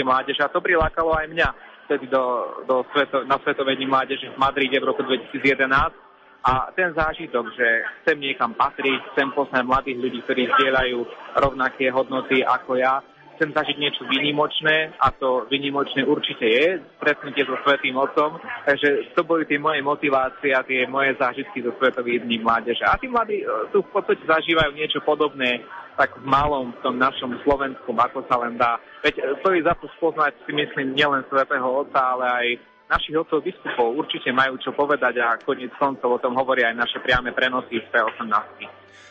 stretnutie mládeže. A to prilákalo aj mňa vtedy do, do sveto, na Svetovej dni mládeže v Madride v roku 2011 a ten zážitok, že chcem niekam patriť, chcem poznať mladých ľudí, ktorí zdieľajú rovnaké hodnoty ako ja, chcem zažiť niečo vynimočné a to vynimočné určite je stretnutie so Svetým Otcom, takže to boli tie moje motivácie a tie moje zážitky do Svetových dní mládeže. A tí mladí e, tu v podstate zažívajú niečo podobné tak v malom, v tom našom slovenskom, ako sa len dá. Veď e, stojí za to spoznať si myslím nielen Svetého Otca, ale aj našich otcov biskupov určite majú čo povedať a koniec koncov o tom hovoria aj naše priame prenosy z P18.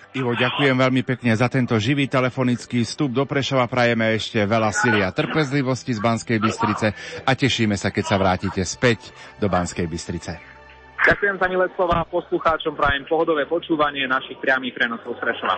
Ivo, ďakujem veľmi pekne za tento živý telefonický vstup do Prešova. Prajeme ešte veľa sily a trpezlivosti z Banskej Bystrice a tešíme sa, keď sa vrátite späť do Banskej Bystrice. Ďakujem milé slova poslucháčom, prajem pohodové počúvanie našich priamých prenosov z Prešova.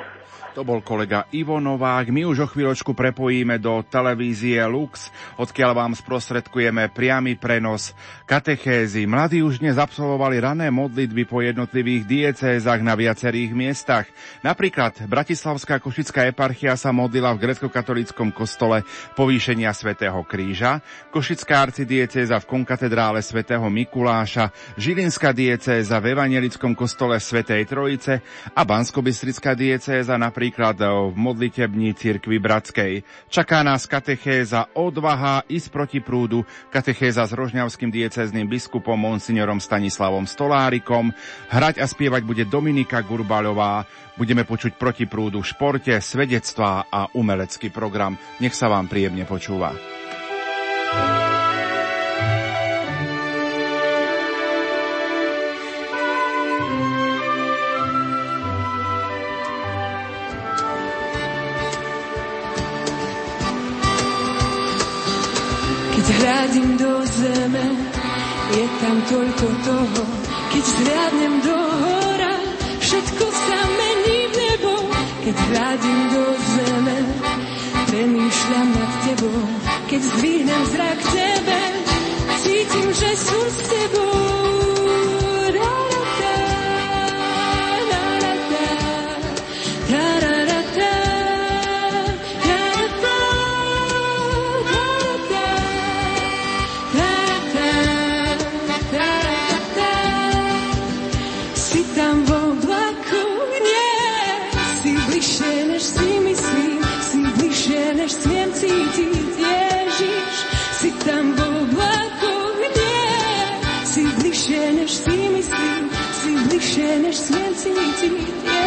To bol kolega Ivo Novák. My už o chvíľočku prepojíme do televízie Lux, odkiaľ vám sprostredkujeme priamy prenos katechézy. Mladí už dnes absolvovali rané modlitby po jednotlivých diecézach na viacerých miestach. Napríklad Bratislavská Košická eparchia sa modlila v grecko-katolickom kostole povýšenia svätého Kríža, Košická arcidiecéza v konkatedrále svätého Mikuláša, Žilinská diecéza v Evangelickom kostole Svetej Trojice a Banskobystrická diecéza napríklad v modlitební cirkvi Bratskej. Čaká nás katechéza odvaha ísť proti prúdu, katechéza s rožňavským diecézným biskupom monsignorom Stanislavom Stolárikom. Hrať a spievať bude Dominika Gurbaľová. Budeme počuť proti prúdu v športe, svedectvá a umelecký program. Nech sa vám príjemne počúva. Hľadím do zeme, je tam toľko toho, keď zhľadnem do hora, všetko sa mení v nebo. Keď hľadím do zeme, premýšľam nad tebou, keď zdvihnem zrak tebe, cítim, že som s tebou. Než smiem cítiť Ježiš.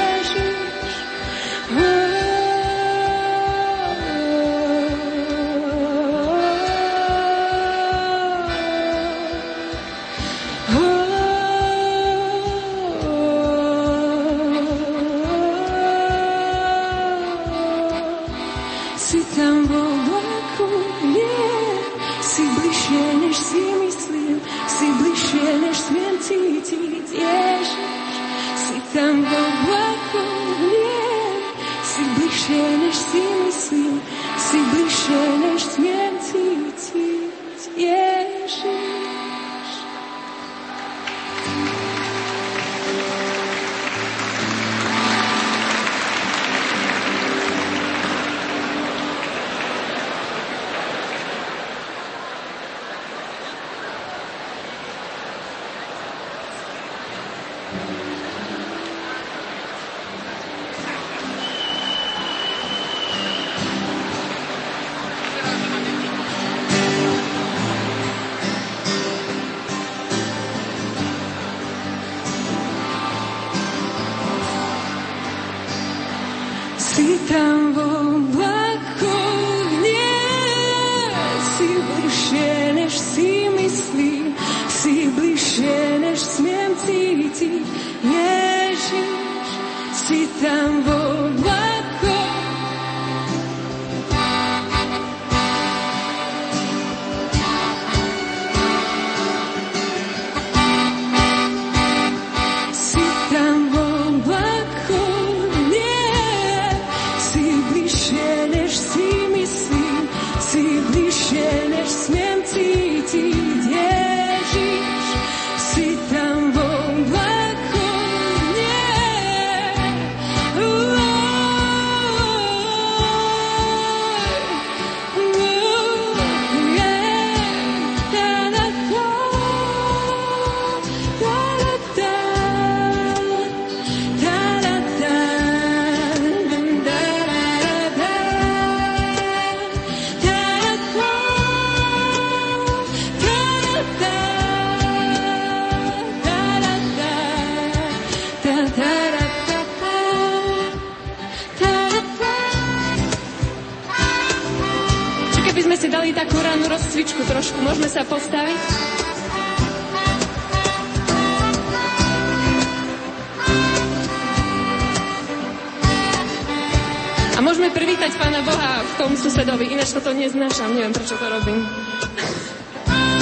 A môžeme privítať Pána Boha v tom susedovi, ináč toto neznášam, neviem prečo to robím.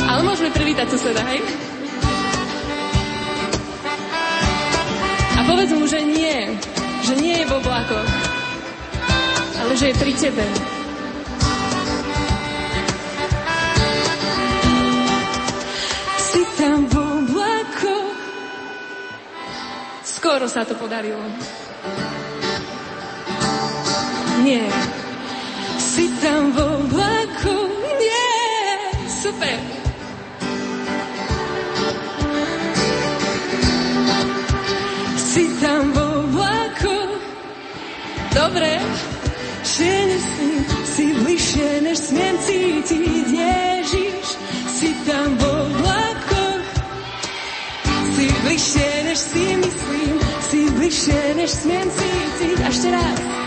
Ale môžeme privítať suseda, hej? A povedz mu, že nie, že nie je v oblakoch, ale že je pri tebe. Si tam v oblakoch. Skoro sa to podarilo. Nie. Si tam v oblakoch. Nie. Super. Si tam v oblakoch. Dobre. Že nesmím, si bližšie, než smiem cítiť. Ježiš, si tam v oblakoch. Si bližšie, než si myslím. Si bližšie, než smiem cítiť. A ešte raz.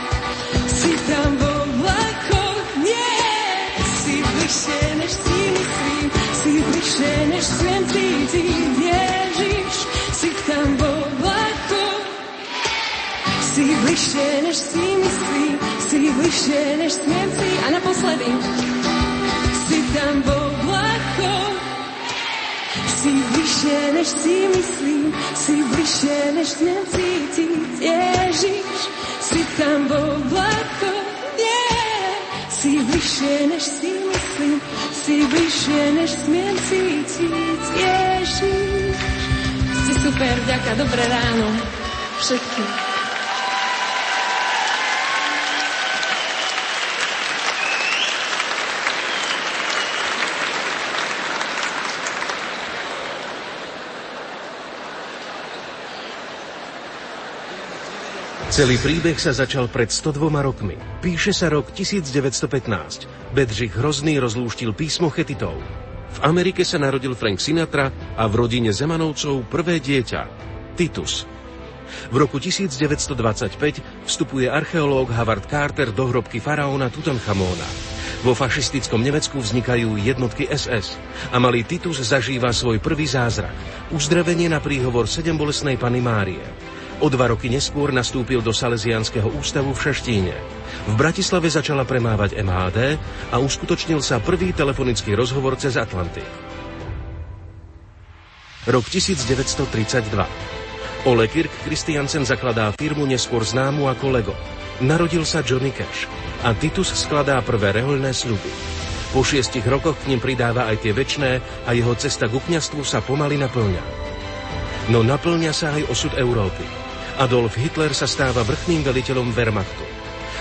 Bližšie, než si myslím. Si bližšie, než smiem si. A naposledy. Si tam v oblakoch. Si bližšie, než si myslím, si bližšie, než smiem cítiť. Ježiš, tam v oblakoch. Si bližšie, než si myslím, si bližšie, než smiem cítiť. Ježiš, si super, ďaká, dobré ráno. Všetkým. Celý príbeh sa začal pred 102 rokmi. Píše sa rok 1915. Bedřich Hrozný rozlúštil písmo chetitov. V Amerike sa narodil Frank Sinatra a v rodine Zemanovcov prvé dieťa, Titus. V roku 1925 vstupuje archeológ Howard Carter do hrobky faraóna Tutanchamóna. Vo fašistickom Nemecku vznikajú jednotky SS a malý Titus zažíva svoj prvý zázrak. Uzdravenie na príhovor sedem bolesnej Pany Márie. O dva roky neskôr nastúpil do Salesianského ústavu v Šeštíne. V Bratislave začala premávať MHD a uskutočnil sa prvý telefonický rozhovor cez Atlantik. Rok 1932. Ole Kirk Christiansen zakladá firmu neskôr známu ako Lego. Narodil sa Johnny Cash a Titus skladá prvé rehoľné sľuby. Po šiestich rokoch k nim pridáva aj tie väčné a jeho cesta k kniastvu sa pomaly naplňa. No naplňa sa aj osud Európy. Adolf Hitler sa stáva vrchným veliteľom Wehrmachtu.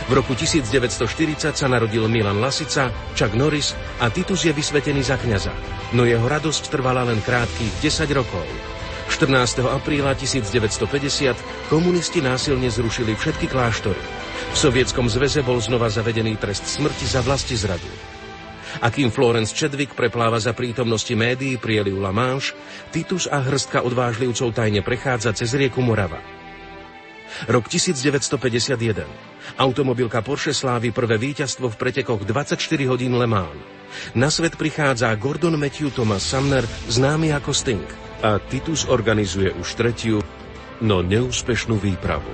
V roku 1940 sa narodil Milan Lasica, Chuck Norris a Titus je vysvetený za kňaza. No jeho radosť trvala len krátkých 10 rokov. 14. apríla 1950 komunisti násilne zrušili všetky kláštory. V Sovietskom zväze bol znova zavedený trest smrti za vlasti zradu. A kým Florence Chadwick prepláva za prítomnosti médií prieliu La Manche, Titus a hrstka odvážlivcov tajne prechádza cez rieku Morava. Rok 1951. Automobilka Porsche slávi prvé víťazstvo v pretekoch 24 hodín Le Mans. Na svet prichádza Gordon Matthew Thomas Sumner, známy ako Sting. A Titus organizuje už tretiu, no neúspešnú výpravu.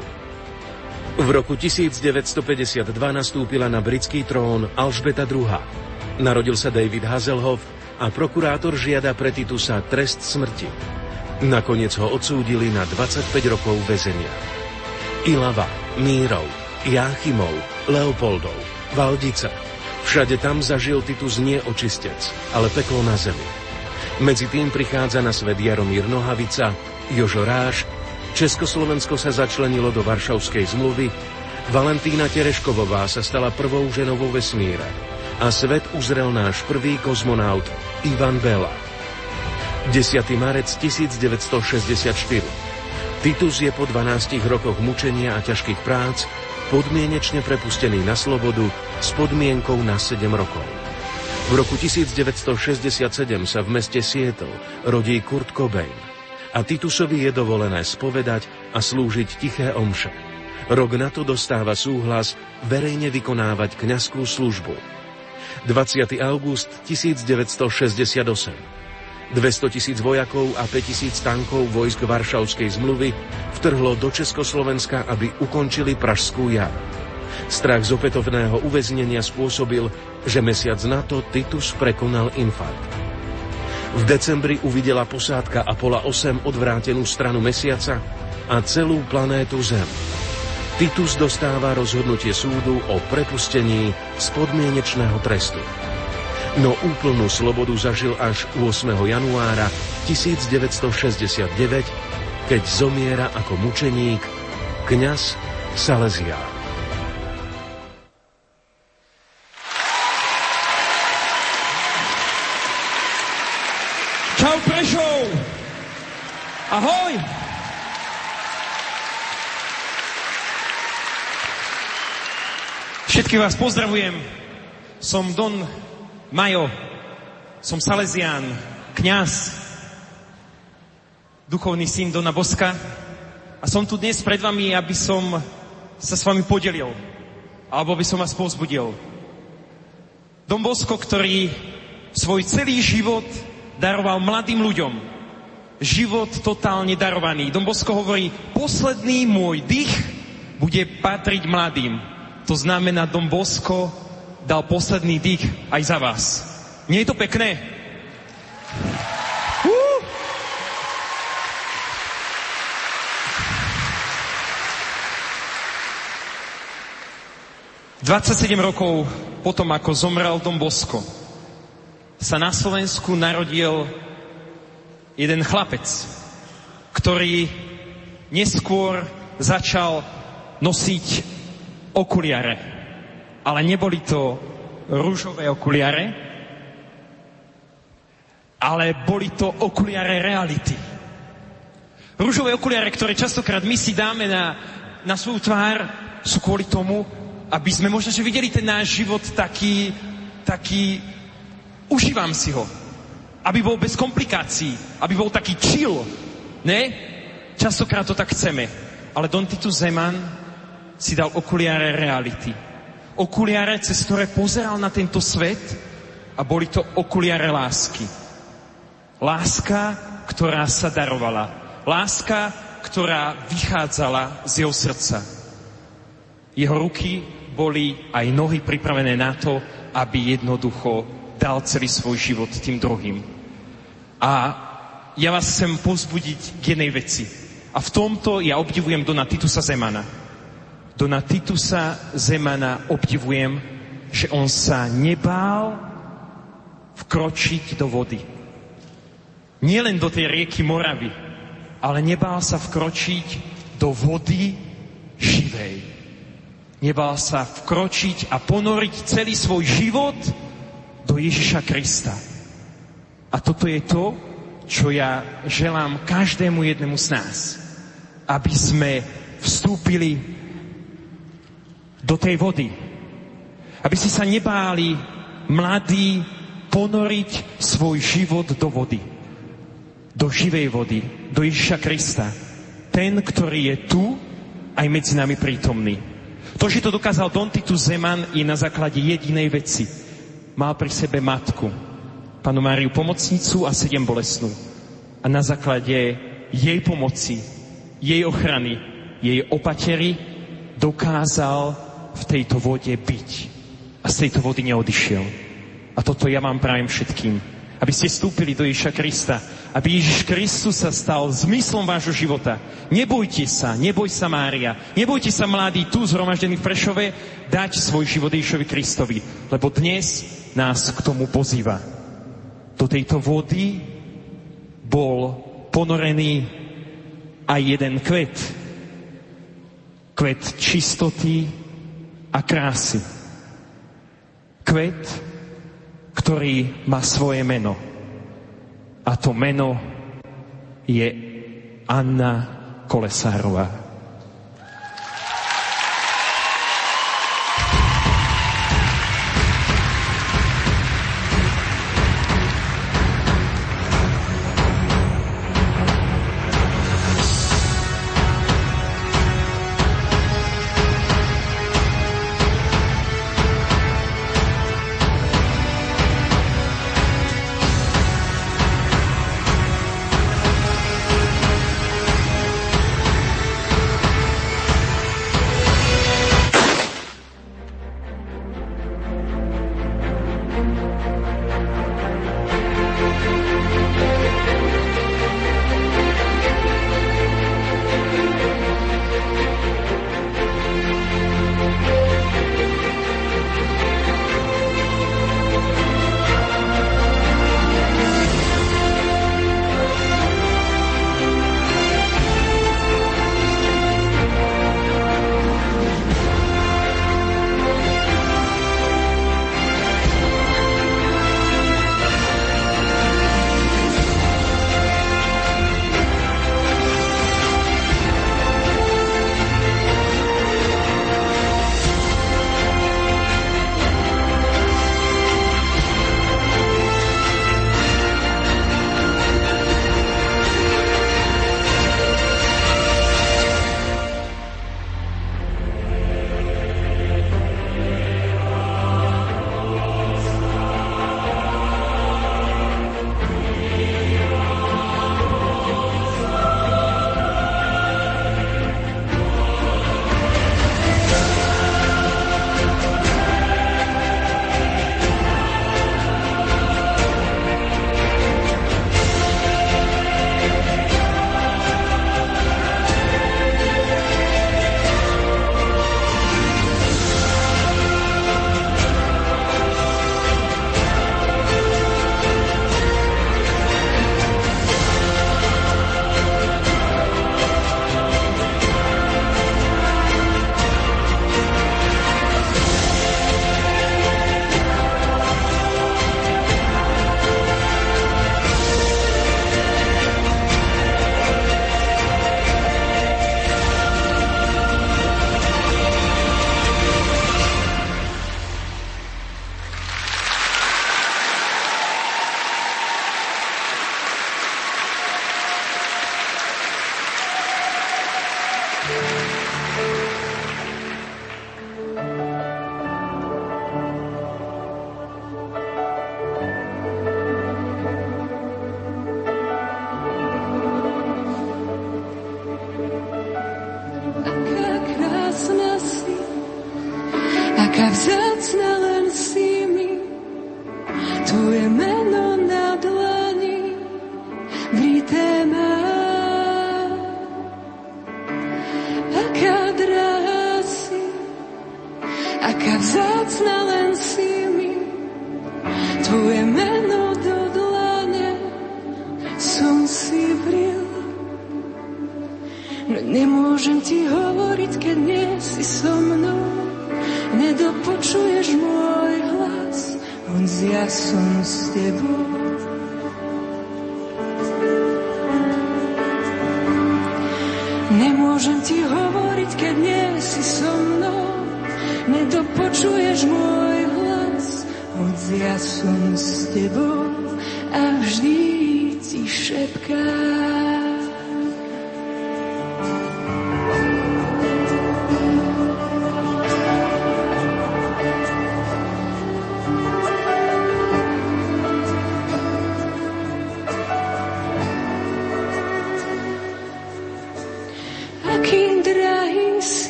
V roku 1952 nastúpila na britský trón Alžbeta II. Narodil sa David Hazelhoff a prokurátor žiada pre Titusa trest smrti. Nakoniec ho odsúdili na 25 rokov väzenia. Ilava, Mírov, Jáchymov, Leopoldov, Valdica. Všade tam zažil Titus nie očistec, ale peklo na zemi. Medzi tým prichádza na svet Jaromír Nohavica, Jožo Ráš, Československo sa začlenilo do Varšavskej zmluvy, Valentína Tereškovová sa stala prvou ženou vo vesmíre a svet uzrel náš prvý kozmonaut Ivan Bela. 10. marec 1964 Titus je po 12 rokoch mučenia a ťažkých prác podmienečne prepustený na slobodu s podmienkou na 7 rokov. V roku 1967 sa v meste Seattle rodí Kurt Cobain a Titusovi je dovolené spovedať a slúžiť tiché omše. Rok na to dostáva súhlas verejne vykonávať kňazskú službu. 20. august 1968. 200 tisíc vojakov a 5 tisíc tankov vojsk Varšavskej zmluvy vtrhlo do Československa, aby ukončili Pražskú jar. Strach z opätovného uväznenia spôsobil, že mesiac na to Titus prekonal infarkt. V decembri uvidela posádka Apollo 8 odvrátenú stranu mesiaca a celú planétu Zem. Titus dostáva rozhodnutie súdu o prepustení z podmienečného trestu. No úplnú slobodu zažil až 8. januára 1969, keď zomiera ako mučeník kňaz Salesián. Čau Prešov! Ahoj! Všetky vás pozdravujem. Som Don Majo, som Salesián, kňaz, duchovný syn Dona Boska a som tu dnes pred vami, aby som sa s vami podelil alebo aby som vás povzbudil. Don Bosko, ktorý svoj celý život daroval mladým ľuďom. Život totálne darovaný. Don Bosko hovorí, posledný môj dých bude patriť mladým. To znamená, Dom Bosko dal posledný dých aj za vás. Nie je to pekné? Uh! ...27 rokov potom, ako zomrel Dom Bosko, sa na Slovensku narodil jeden chlapec, ktorý neskôr začal nosiť okuliare. Ale neboli to rúžové okuliare, ale boli to okuliare reality. Rúžové okuliare, ktoré častokrát my si dáme na, na svoju tvár, sú kvôli tomu, aby sme možno, že videli ten náš život taký, taký, užívam si ho. Aby bol bez komplikácií, aby bol taký chill. Ne? Častokrát to tak chceme. Ale Don Titus Zeman si dal okuliare reality. Okuliare, cez ktoré pozeral na tento svet a boli to okuliare lásky. Láska, ktorá sa darovala. Láska, ktorá vychádzala z jeho srdca. Jeho ruky boli aj nohy pripravené na to, aby jednoducho dal celý svoj život tým druhým. A ja vás chcem pozbudiť k jednej veci. A v tomto ja obdivujem Dona Titusa Zemana. Dona Titusa Zemana obdivujem, že on sa nebál vkročiť do vody. Nielen do tej rieky Moravy, ale nebál sa vkročiť do vody živej. Nebál sa vkročiť a ponoriť celý svoj život do Ježiša Krista. A toto je to, čo ja želám každému jednému z nás. Aby sme vstúpili do tej vody. Aby si sa nebáli mladí ponoriť svoj život do vody. Do živej vody, do Ježiša Krista. Ten, ktorý je tu aj medzi nami prítomný. To, že to dokázal Don Titus Zeman, je na základe jedinej veci. Mal pri sebe matku, panu Máriu pomocnicu a sedem bolesnú. A na základe jej pomoci, jej ochrany, jej opatery dokázal v tejto vode byť. A z tejto vody neodišiel. A toto ja vám prajem všetkým. Aby ste vstúpili do Ježiša Krista. Aby Ježiš Kristus sa stal zmyslom vášho života. Nebojte sa, neboj sa Mária. Nebojte sa mladí tu zhromaždení v Prešove dať svoj život Ježišovi Kristovi. Lebo dnes nás k tomu pozýva. Do tejto vody bol ponorený aj jeden kvet. Kvet čistoty, a krásy. Kvet, ktorý má svoje meno. A to meno je Anna Kolesárová.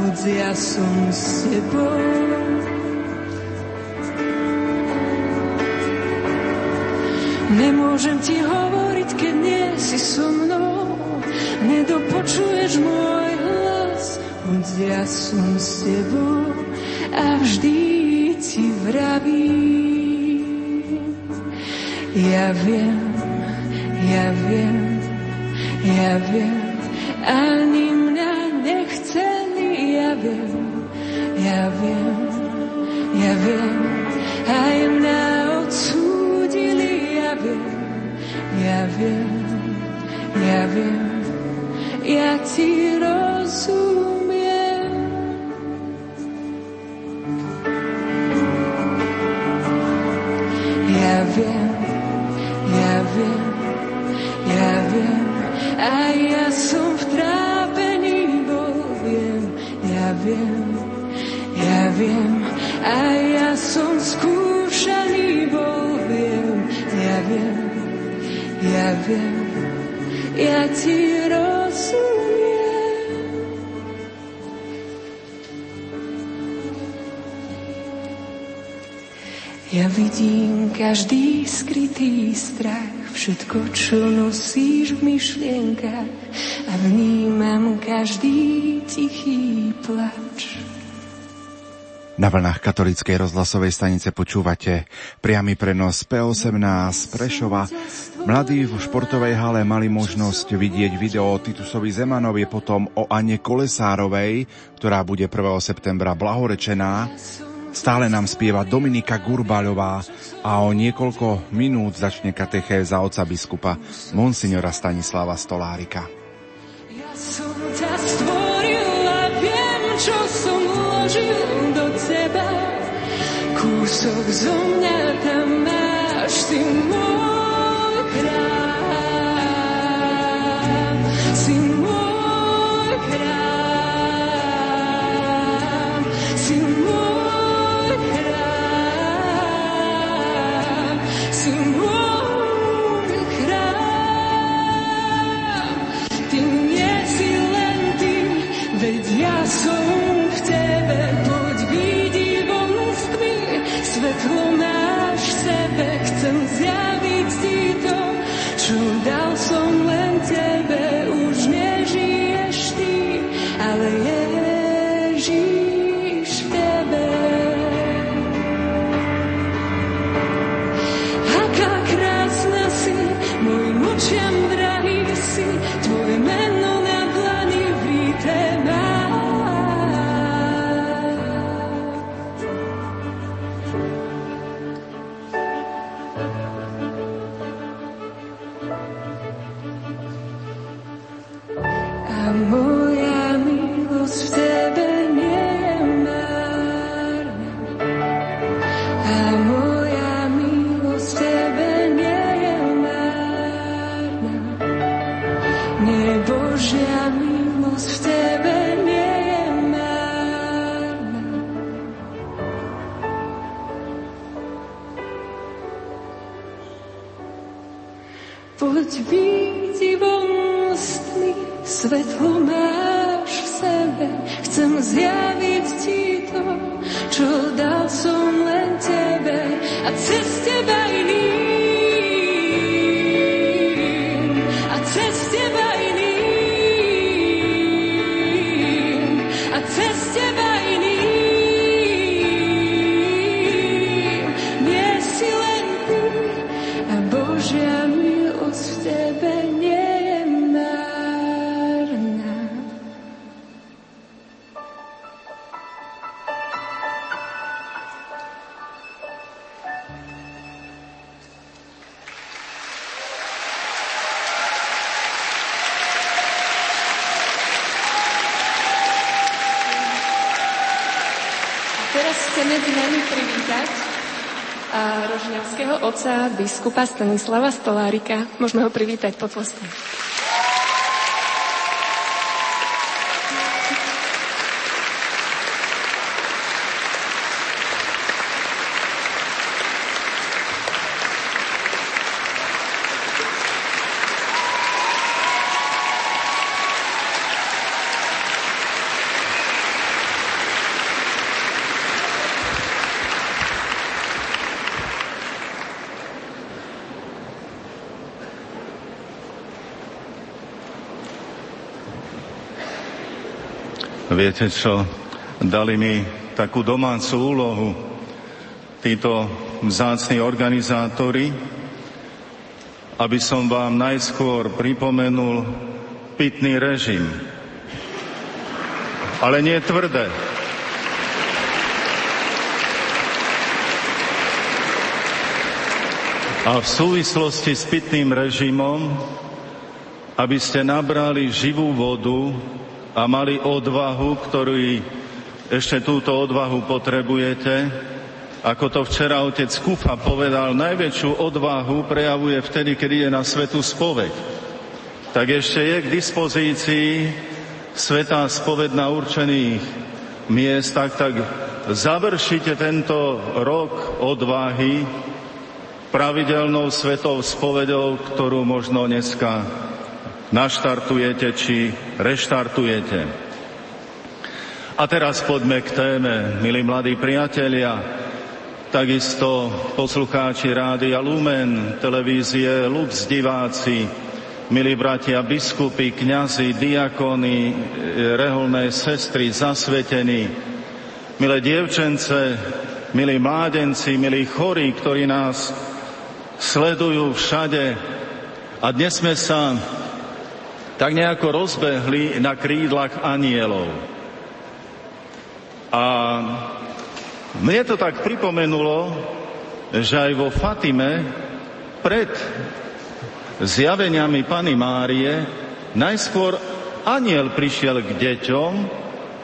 hoď ja som s tebou. Nemôžem ti hovoriť, keď nie si so mnou, nedopočuješ môj hlas, hoď ja som s tebou a vždy ti vravím. Ja viem, ja viem, ja viem, a Ja wiem, ja wiem, ja ci rozumiem. Každý skrytý strach, všetko, čo nosíš v myšlienkach a vnímam každý tichý plač. Na vlnách katolíckej rozhlasovej stanice počúvate priamy prenos P18 Prešova. Mladí v športovej hale mali možnosť vidieť video o Titusovi Zemanovi, potom o Ane Kolesárovej, ktorá bude 1. septembra blahorečená. Stále nám spieva Dominika Gurbaľová a o niekoľko minút začne katechéza oca biskupa Monsignora Stanislava Stolárika. Ja som ťa stvoril a viem, čo som do teba. Kúsok zo mňa biskupa Stanislava Stolárika. Môžeme ho privítať pod postom. Viete čo, dali mi takú domácu úlohu títo vzácni organizátori, aby som vám najskôr pripomenul pitný režim. Ale nie tvrdé. A v súvislosti s pitným režimom, aby ste nabrali živú vodu, a mali odvahu, ktorú ešte túto odvahu potrebujete. Ako to včera otec Kufa povedal, najväčšiu odvahu prejavuje vtedy, keď je na svetu spoveď. Tak ešte je k dispozícii svetá spoveď na určených miestach, tak završite tento rok odvahy pravidelnou svetou spovedou, ktorú možno dneska naštartujete či reštartujete. A teraz poďme k téme, milí mladí priatelia, takisto poslucháči Rádia Lumen, televízie Lux diváci, milí bratia biskupy, kňazi, diakony, reholné sestry, zasvetení, milé dievčence, milí mládenci, milí chorí, ktorí nás sledujú všade. A dnes sme sa tak nejako rozbehli na krídlach anielov. A mne to tak pripomenulo, že aj vo Fatime pred zjaveniami Pany Márie najskôr aniel prišiel k deťom,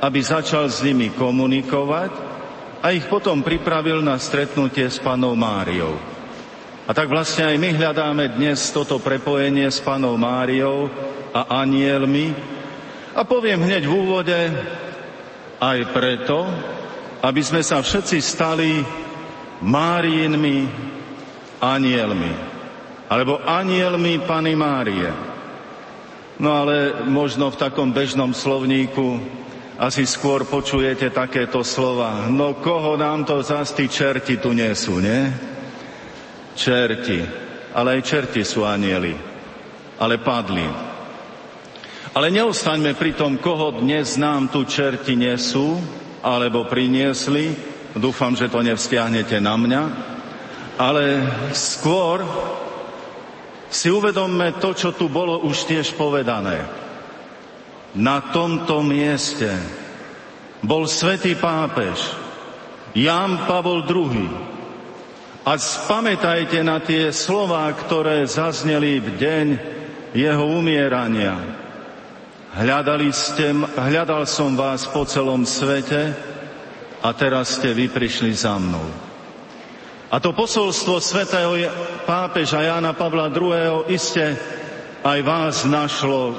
aby začal s nimi komunikovať a ich potom pripravil na stretnutie s Panou Máriou. A tak vlastne aj my hľadáme dnes toto prepojenie s Panou Máriou, a anielmi. A poviem hneď v úvode, aj preto, aby sme sa všetci stali Máriinmi anielmi. Alebo anielmi Pany Márie. No ale možno v takom bežnom slovníku asi skôr počujete takéto slova. No koho nám to zas tí čerti tu nie sú, nie? Čerti. Ale aj čerti sú anieli. Ale padli. Ale neostaňme pri tom, koho dnes nám tu čerti nesú, alebo priniesli. Dúfam, že to nevzťahnete na mňa. Ale skôr si uvedomme to, čo tu bolo už tiež povedané. Na tomto mieste bol svätý pápež Ján Pavol II. A spamätajte na tie slova, ktoré zazneli v deň jeho umierania. Hľadali ste, hľadal som vás po celom svete a teraz ste vy prišli za mnou. A to posolstvo svätého pápeža Jána Pavla II. iste aj vás našlo,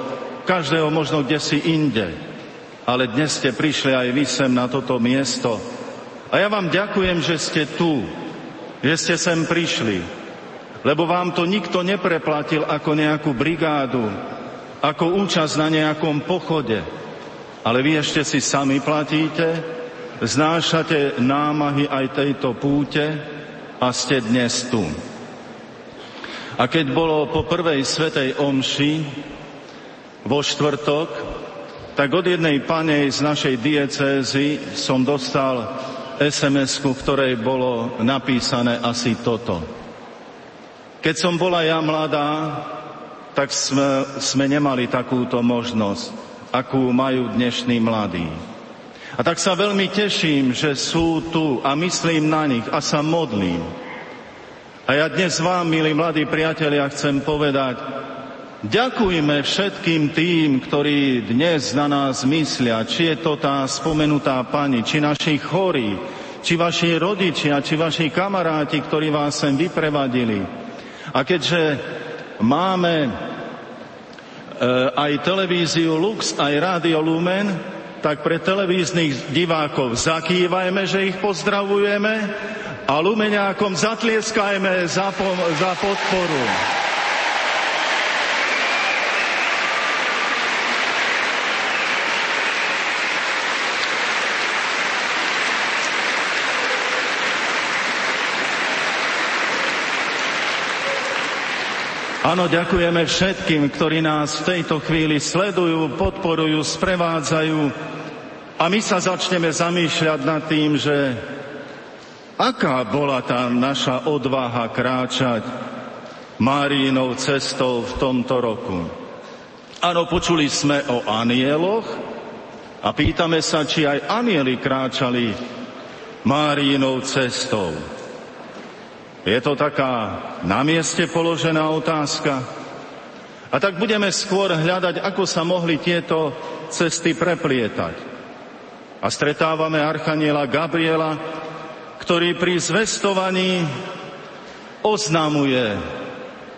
každého možno kde si inde. Ale dnes ste prišli aj vy sem na toto miesto. A ja vám ďakujem, že ste tu, že ste sem prišli. lebo vám to nikto nepreplatil ako nejakú brigádu, ako účasť na nejakom pochode. Ale vy ešte si sami platíte, znášate námahy aj tejto púte a ste dnes tu. A keď bolo po prvej svetej omši vo štvrtok, tak od jednej panej z našej diecézy som dostal sms v ktorej bolo napísané asi toto. Keď som bola ja mladá, tak sme, sme nemali takúto možnosť, akú majú dnešní mladí. A tak sa veľmi teším, že sú tu a myslím na nich a sa modlím. A ja dnes vám, milí mladí priatelia, chcem povedať, ďakujme všetkým tým, ktorí dnes na nás myslia, či je to tá spomenutá pani, či naši chorí, či vaši rodičia, či vaši kamaráti, ktorí vás sem vyprevadili. A keďže máme Eh, aj televíziu Lux, aj Rádio Lumen, tak pre televíznych divákov zakývajme, že ich pozdravujeme a Lumeniákom zatlieskajme za, za podporu. Áno, ďakujeme všetkým, ktorí nás v tejto chvíli sledujú, podporujú, sprevádzajú a my sa začneme zamýšľať nad tým, že aká bola tá naša odvaha kráčať Márínou cestou v tomto roku. Áno, počuli sme o anieloch a pýtame sa, či aj anieli kráčali Márínou cestou. Je to taká na mieste položená otázka. A tak budeme skôr hľadať, ako sa mohli tieto cesty preplietať. A stretávame Archaniela Gabriela, ktorý pri zvestovaní oznamuje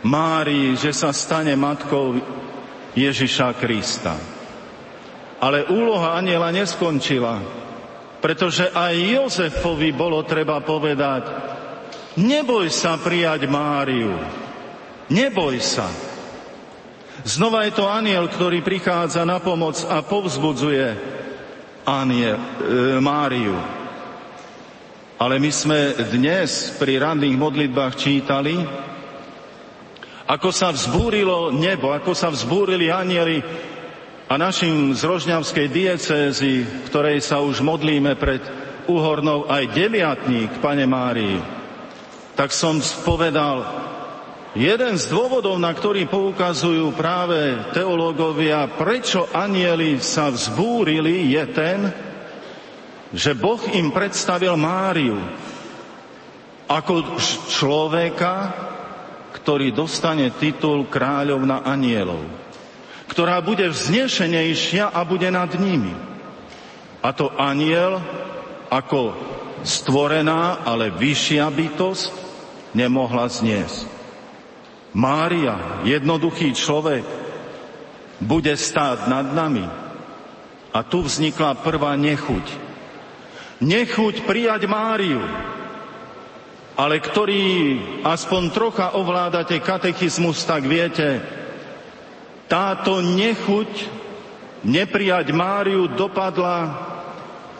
Márii, že sa stane matkou Ježiša Krista. Ale úloha aniela neskončila, pretože aj Jozefovi bolo treba povedať, Neboj sa prijať Máriu. Neboj sa. Znova je to aniel, ktorý prichádza na pomoc a povzbudzuje aniel, e, Máriu. Ale my sme dnes pri ranných modlitbách čítali, ako sa vzbúrilo nebo, ako sa vzbúrili anieli a našim z Rožňavskej diecézy, ktorej sa už modlíme pred úhornou aj deviatník, Pane Márii tak som povedal, jeden z dôvodov, na ktorý poukazujú práve teológovia, prečo anieli sa vzbúrili, je ten, že Boh im predstavil Máriu ako človeka, ktorý dostane titul kráľovna anielov, ktorá bude vznešenejšia a bude nad nimi. A to aniel ako stvorená, ale vyššia bytosť, nemohla zniesť. Mária, jednoduchý človek, bude stáť nad nami. A tu vznikla prvá nechuť. Nechuť prijať Máriu, ale ktorý aspoň trocha ovládate katechizmus, tak viete, táto nechuť neprijať Máriu dopadla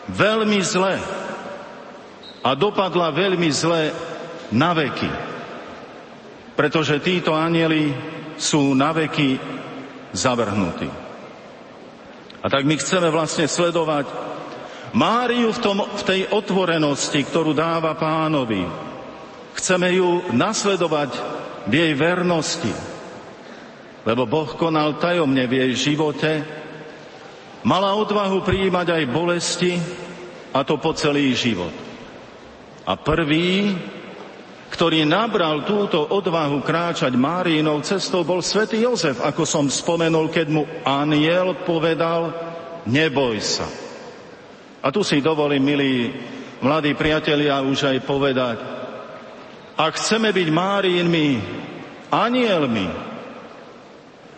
veľmi zle. A dopadla veľmi zle na veky. Pretože títo anieli sú na veky zavrhnutí. A tak my chceme vlastne sledovať Máriu v, tom, v tej otvorenosti, ktorú dáva pánovi. Chceme ju nasledovať v jej vernosti, lebo Boh konal tajomne v jej živote, mala odvahu prijímať aj bolesti, a to po celý život. A prvý, ktorý nabral túto odvahu kráčať Máriinou cestou, bol svätý Jozef, ako som spomenul, keď mu aniel povedal, neboj sa. A tu si dovolím, milí mladí priatelia, už aj povedať, ak chceme byť Máriinmi anielmi,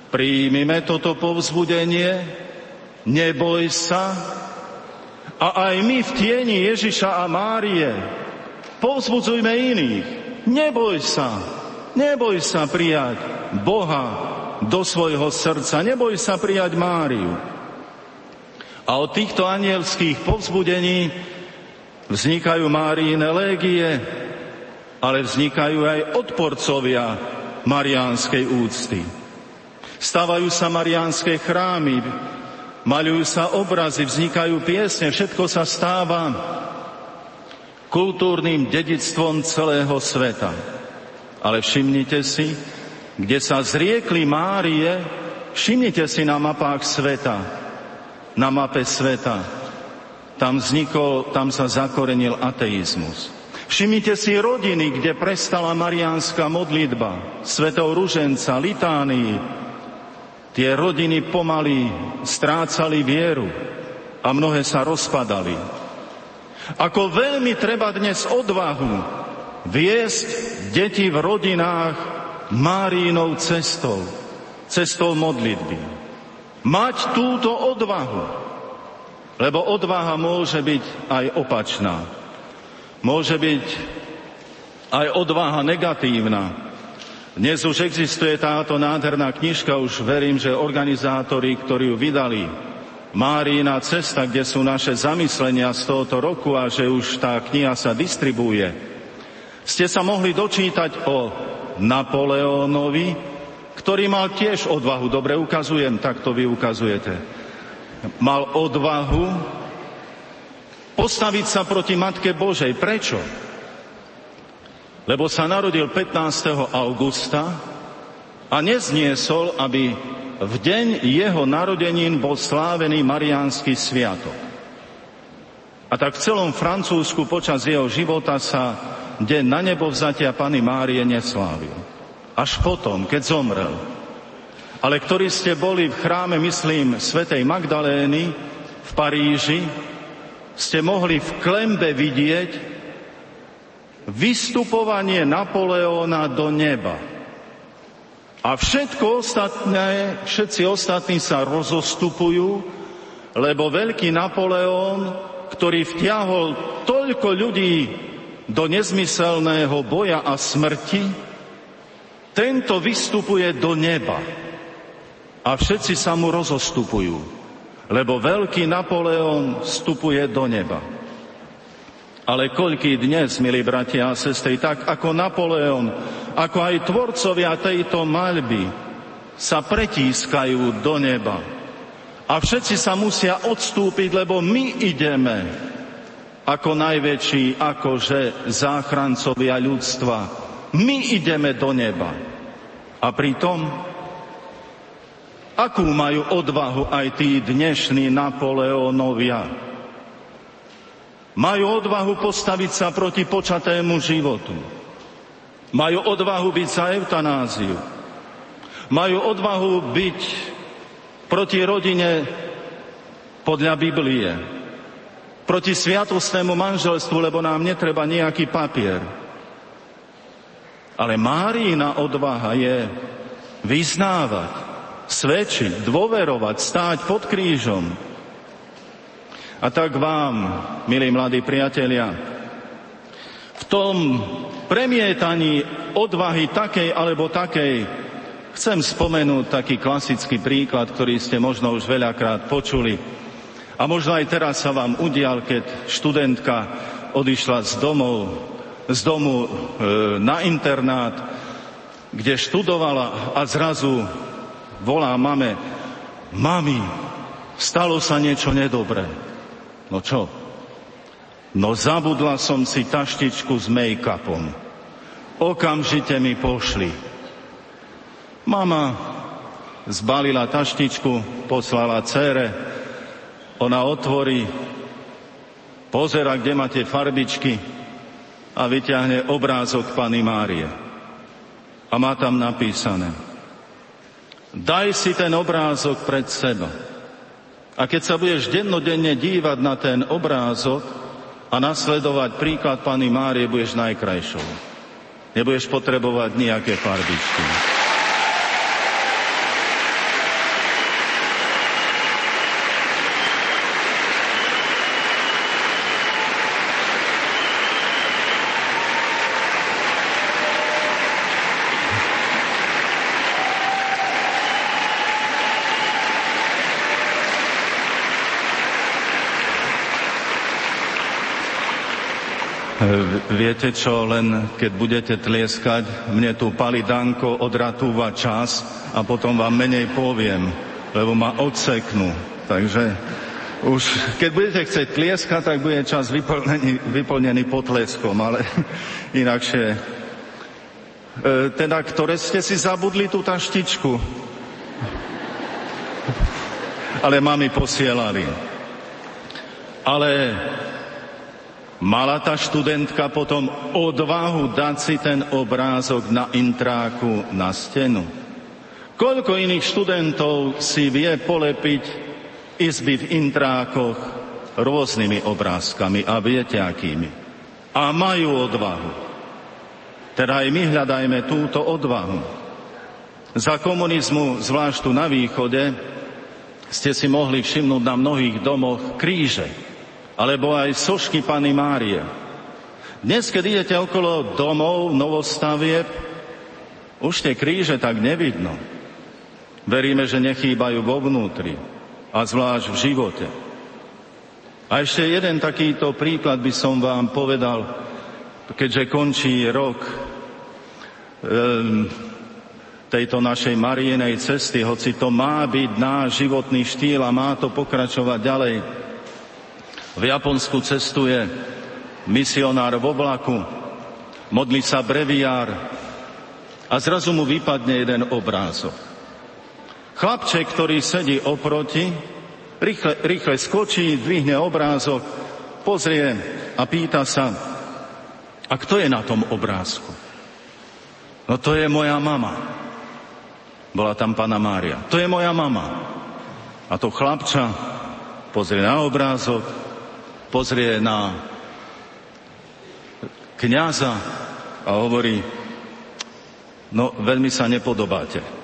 príjmime toto povzbudenie, neboj sa, a aj my v tieni Ježiša a Márie povzbudzujme iných. Neboj sa, Neboj sa prijať Boha do svojho srdca, neboj sa prijať Máriu. A od týchto anielských povzbudení vznikajú Máriine légie, ale vznikajú aj odporcovia mariánskej úcty. Stavajú sa mariánske chrámy, maľujú sa obrazy, vznikajú piesne, všetko sa stáva kultúrnym dedictvom celého sveta. Ale všimnite si, kde sa zriekli Márie, všimnite si na mapách sveta, na mape sveta. Tam vznikol, tam sa zakorenil ateizmus. Všimnite si rodiny, kde prestala mariánska modlitba, svetov ruženca, litánii, Tie rodiny pomaly strácali vieru a mnohé sa rozpadali. Ako veľmi treba dnes odvahu viesť deti v rodinách Márínou cestou, cestou modlitby. Mať túto odvahu, lebo odvaha môže byť aj opačná. Môže byť aj odvaha negatívna, dnes už existuje táto nádherná knižka, už verím, že organizátori, ktorí ju vydali, Márína cesta, kde sú naše zamyslenia z tohoto roku a že už tá kniha sa distribuje, ste sa mohli dočítať o Napoleónovi, ktorý mal tiež odvahu, dobre ukazujem, tak to vy ukazujete, mal odvahu postaviť sa proti Matke Božej. Prečo? lebo sa narodil 15. augusta a nezniesol, aby v deň jeho narodenín bol slávený mariánsky sviatok. A tak v celom Francúzsku počas jeho života sa deň na nebo vzatia Pany Márie neslávil. Až potom, keď zomrel. Ale ktorí ste boli v chráme, myslím, svätej Magdalény v Paríži, ste mohli v klembe vidieť, vystupovanie Napoleóna do neba. A všetko ostatné, všetci ostatní sa rozostupujú, lebo veľký Napoleón, ktorý vtiahol toľko ľudí do nezmyselného boja a smrti, tento vystupuje do neba. A všetci sa mu rozostupujú, lebo veľký Napoleón vstupuje do neba. Ale koľký dnes, milí bratia a sestry, tak ako Napoleon, ako aj tvorcovia tejto maľby sa pretískajú do neba. A všetci sa musia odstúpiť, lebo my ideme ako najväčší, akože záchrancovia ľudstva. My ideme do neba. A pritom, akú majú odvahu aj tí dnešní Napoleónovia? Majú odvahu postaviť sa proti počatému životu. Majú odvahu byť za eutanáziu. Majú odvahu byť proti rodine podľa Biblie. Proti sviatostnému manželstvu, lebo nám netreba nejaký papier. Ale Márína odvaha je vyznávať, svedčiť, dôverovať, stáť pod krížom, a tak vám, milí mladí priatelia, v tom premietaní odvahy takej alebo takej chcem spomenúť taký klasický príklad, ktorý ste možno už veľakrát počuli. A možno aj teraz sa vám udial, keď študentka odišla z domov, z domu e, na internát, kde študovala a zrazu volá mame, mami, stalo sa niečo nedobré. No čo? No zabudla som si taštičku s make-upom. Okamžite mi pošli. Mama zbalila taštičku, poslala cére, ona otvorí, pozera, kde máte farbičky a vyťahne obrázok Pany Márie. A má tam napísané, daj si ten obrázok pred seba. A keď sa budeš dennodenne dívať na ten obrázok a nasledovať príklad Pany Márie, budeš najkrajšou. Nebudeš potrebovať nejaké farbičky. Viete čo, len keď budete tlieskať, mne tu pali Danko odratúva čas a potom vám menej poviem, lebo ma odseknú. Takže už keď budete chcieť tlieskať, tak bude čas vyplnený, vyplnený potleskom, ale inakšie. E, teda, ktoré ste si zabudli tú taštičku? Ale mami posielali. Ale Mala tá študentka potom odvahu dať si ten obrázok na intráku na stenu. Koľko iných študentov si vie polepiť izby v intrákoch rôznymi obrázkami a viete akými. A majú odvahu. Teda aj my hľadajme túto odvahu. Za komunizmu, zvlášť tu na východe, ste si mohli všimnúť na mnohých domoch kríže alebo aj sošky Pany Márie. Dnes, keď idete okolo domov, novostavieb, už tie kríže tak nevidno. Veríme, že nechýbajú vo vnútri a zvlášť v živote. A ešte jeden takýto príklad by som vám povedal, keďže končí rok um, tejto našej Marienej cesty, hoci to má byť náš životný štýl a má to pokračovať ďalej. V Japonsku cestuje misionár vo vlaku, modlí sa breviár a zrazu mu vypadne jeden obrázok. Chlapček, ktorý sedí oproti, rýchle, rýchle skočí, dvihne obrázok, pozrie a pýta sa, a kto je na tom obrázku? No to je moja mama. Bola tam pana Mária. To je moja mama. A to chlapča pozrie na obrázok, pozrie na kniaza a hovorí, no veľmi sa nepodobáte.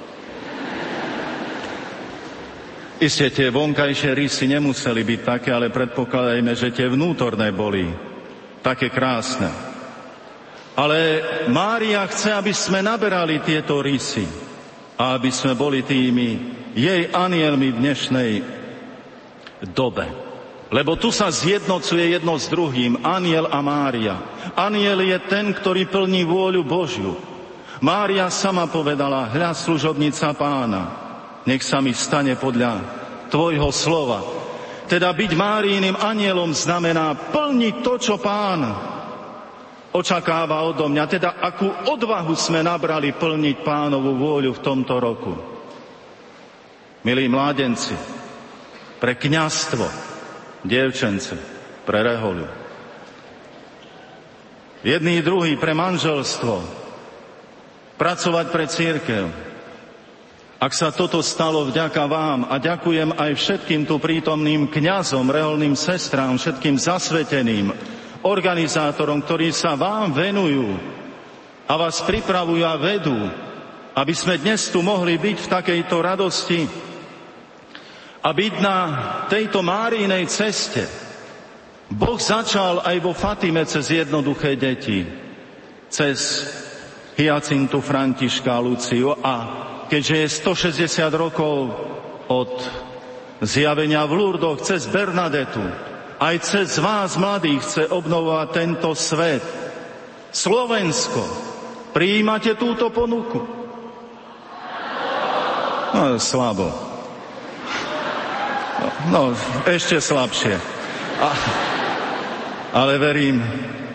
Isté tie vonkajšie rysy nemuseli byť také, ale predpokladajme, že tie vnútorné boli také krásne. Ale Mária chce, aby sme naberali tieto rysy a aby sme boli tými jej anielmi v dnešnej dobe. Lebo tu sa zjednocuje jedno s druhým, aniel a Mária. Aniel je ten, ktorý plní vôľu Božiu. Mária sama povedala, hľa služobnica pána, nech sa mi stane podľa tvojho slova. Teda byť Márijným anielom znamená plniť to, čo pán očakáva odo mňa. Teda akú odvahu sme nabrali plniť pánovú vôľu v tomto roku. Milí mládenci, pre kňastvo, dievčence, pre reholu. Jedný druhý pre manželstvo, pracovať pre církev. Ak sa toto stalo vďaka vám a ďakujem aj všetkým tu prítomným kňazom, reholným sestrám, všetkým zasveteným, organizátorom, ktorí sa vám venujú a vás pripravujú a vedú, aby sme dnes tu mohli byť v takejto radosti, a byť na tejto Márinej ceste. Boh začal aj vo Fatime cez jednoduché deti, cez Hyacintu Františka Luciu a keďže je 160 rokov od zjavenia v Lurdoch cez Bernadetu, aj cez vás mladých chce obnovovať tento svet. Slovensko, prijímate túto ponuku? No, slabo. No, ešte slabšie. A, ale verím,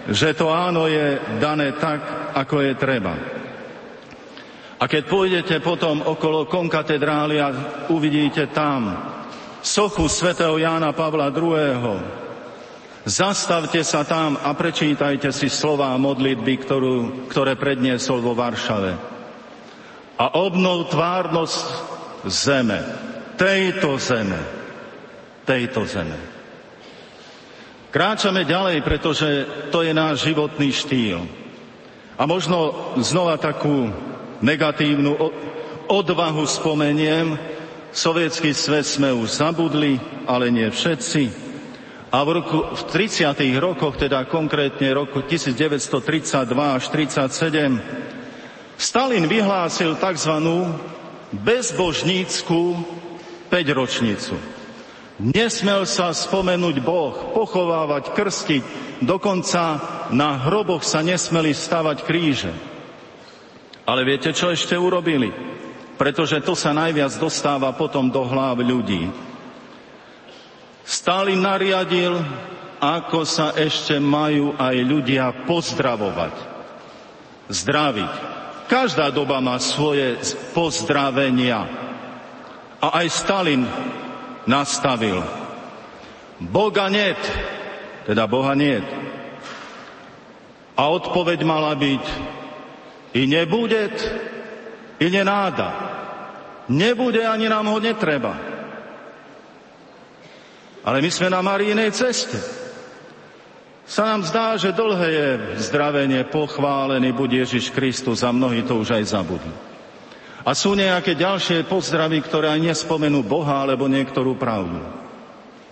že to áno je dané tak, ako je treba. A keď pôjdete potom okolo konkatedrály a uvidíte tam sochu svätého Jána Pavla II. Zastavte sa tam a prečítajte si slova modlitby, ktorú, ktoré predniesol vo Varšave. A obnov tvárnosť zeme, tejto zeme, tejto zeme. Kráčame ďalej, pretože to je náš životný štýl. A možno znova takú negatívnu odvahu spomeniem. Sovietský svet sme už zabudli, ale nie všetci. A v, roku, v 30. rokoch, teda konkrétne roku 1932 až 1937, Stalin vyhlásil tzv. bezbožníckú 5 ročnicu. Nesmel sa spomenúť Boh, pochovávať, krstiť, dokonca na hroboch sa nesmeli stavať kríže. Ale viete, čo ešte urobili? Pretože to sa najviac dostáva potom do hlav ľudí. Stalin nariadil, ako sa ešte majú aj ľudia pozdravovať. Zdraviť. Každá doba má svoje pozdravenia. A aj Stalin nastavil. Boga niet, teda Boha niet. A odpoveď mala byť i nebude, i nenáda. Nebude, ani nám ho netreba. Ale my sme na Marínej ceste. Sa nám zdá, že dlhé je zdravenie, pochválený buď Ježiš Kristus a mnohí to už aj zabudli. A sú nejaké ďalšie pozdravy, ktoré aj nespomenú Boha alebo niektorú pravdu.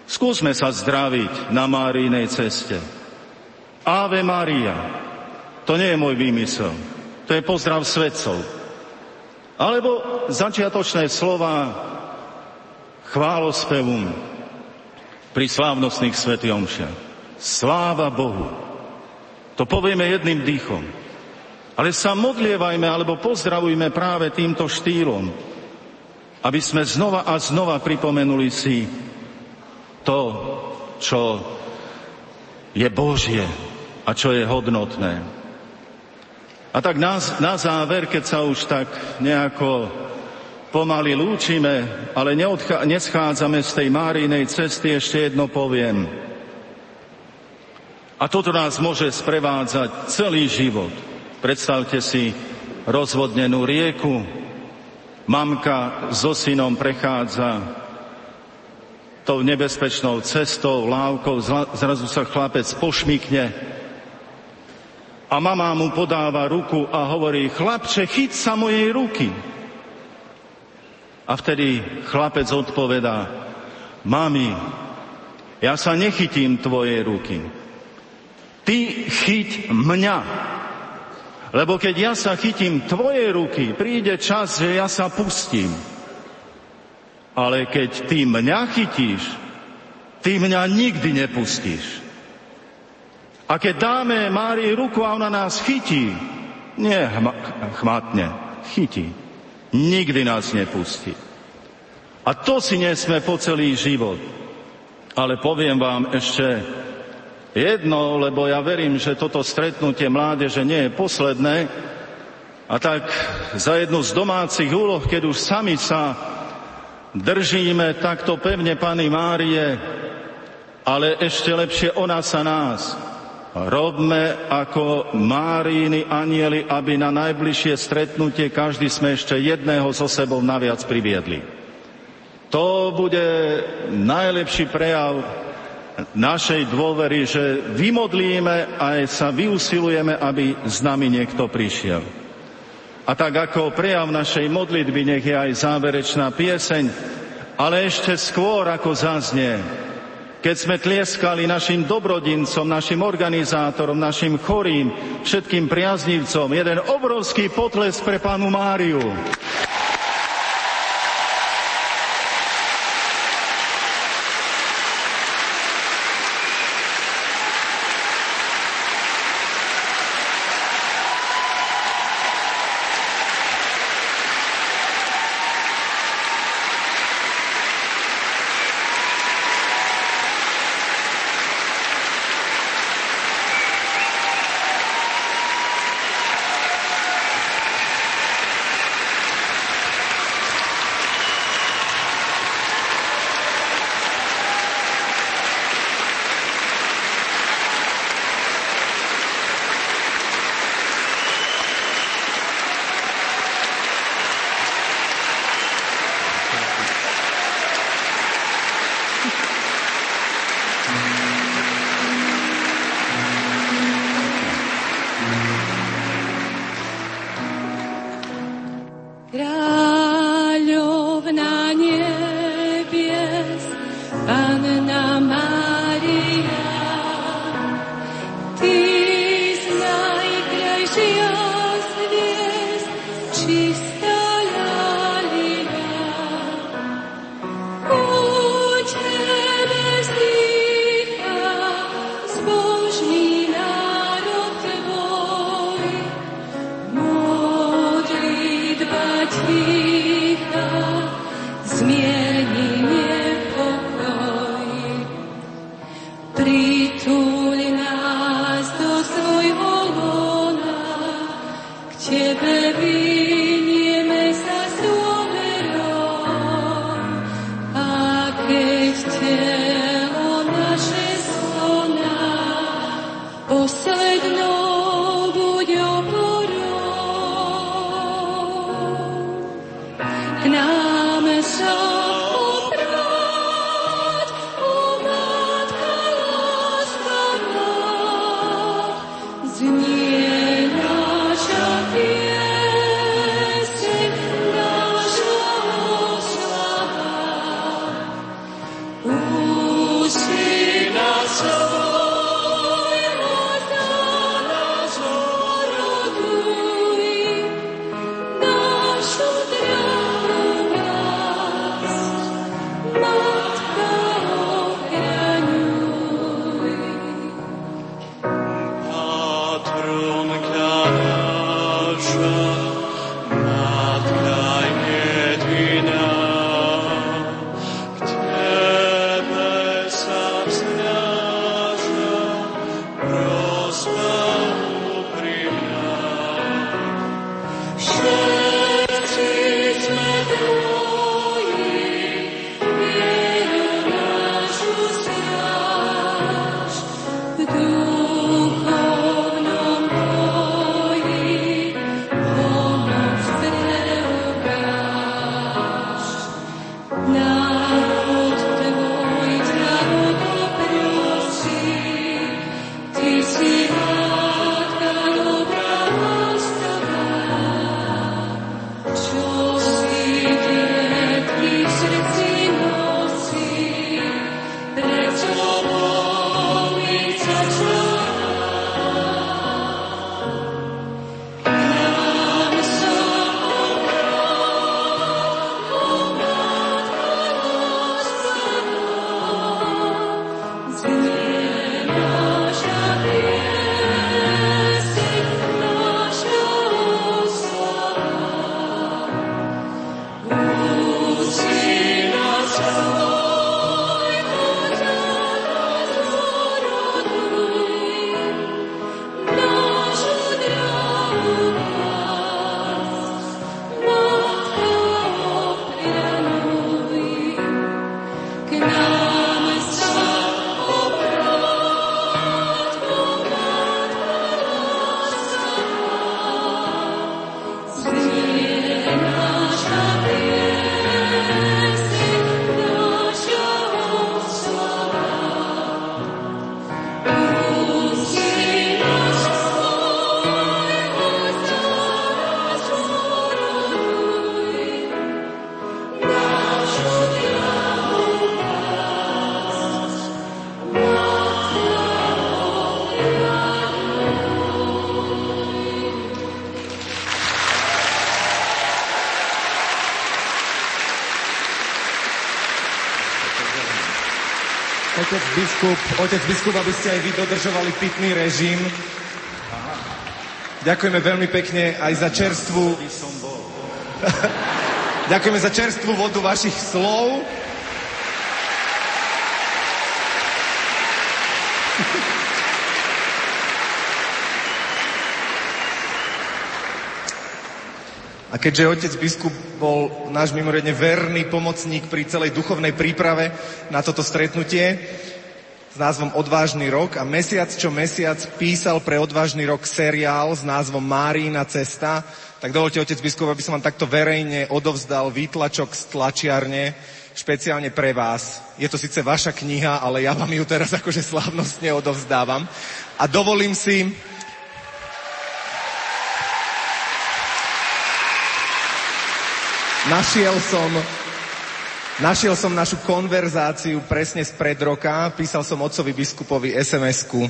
Skúsme sa zdraviť na Márijnej ceste. Ave Maria. To nie je môj výmysel. To je pozdrav svetcov. Alebo začiatočné slova chválospevum pri slávnostných svetiomšiach. Sláva Bohu. To povieme jedným dýchom. Ale sa modlievajme alebo pozdravujme práve týmto štýlom, aby sme znova a znova pripomenuli si to, čo je Božie a čo je hodnotné. A tak na, na záver, keď sa už tak nejako pomaly lúčime, ale neodchá, neschádzame z tej Márinej cesty, ešte jedno poviem. A toto nás môže sprevádzať celý život – Predstavte si rozvodnenú rieku, mamka so synom prechádza tou nebezpečnou cestou, lávkou, zrazu sa chlapec pošmikne a mama mu podáva ruku a hovorí, chlapče, chyť sa mojej ruky. A vtedy chlapec odpovedá, mami, ja sa nechytím tvojej ruky. Ty chyť mňa. Lebo keď ja sa chytím tvoje ruky, príde čas, že ja sa pustím. Ale keď ty mňa chytíš, ty mňa nikdy nepustíš. A keď dáme Márii ruku a ona nás chytí, nie chmatne, chytí. Nikdy nás nepustí. A to si nesme po celý život. Ale poviem vám ešte jedno, lebo ja verím, že toto stretnutie mládeže nie je posledné. A tak za jednu z domácich úloh, keď už sami sa držíme takto pevne Pany Márie, ale ešte lepšie ona sa nás. Robme ako Máríny anieli, aby na najbližšie stretnutie každý sme ešte jedného so sebou naviac priviedli. To bude najlepší prejav našej dôvery, že vymodlíme a sa vyusilujeme, aby s nami niekto prišiel. A tak ako prejav našej modlitby nech je aj záverečná pieseň, ale ešte skôr ako zaznie, keď sme tlieskali našim dobrodincom, našim organizátorom, našim chorým, všetkým priaznivcom, jeden obrovský potles pre pánu Máriu. Biskup, otec biskup, aby ste aj vy dodržovali pitný režim. Ďakujeme veľmi pekne aj za čerstvú... Ďakujeme za čerstvú vodu vašich slov. A keďže otec biskup bol náš mimoriadne verný pomocník pri celej duchovnej príprave na toto stretnutie, názvom Odvážny rok a mesiac čo mesiac písal pre Odvážny rok seriál s názvom Márína cesta. Tak dovolte, otec biskup, aby som vám takto verejne odovzdal výtlačok z tlačiarne špeciálne pre vás. Je to síce vaša kniha, ale ja vám ju teraz akože slávnostne odovzdávam. A dovolím si Našiel som Našiel som našu konverzáciu presne spred roka. Písal som otcovi biskupovi SMS-ku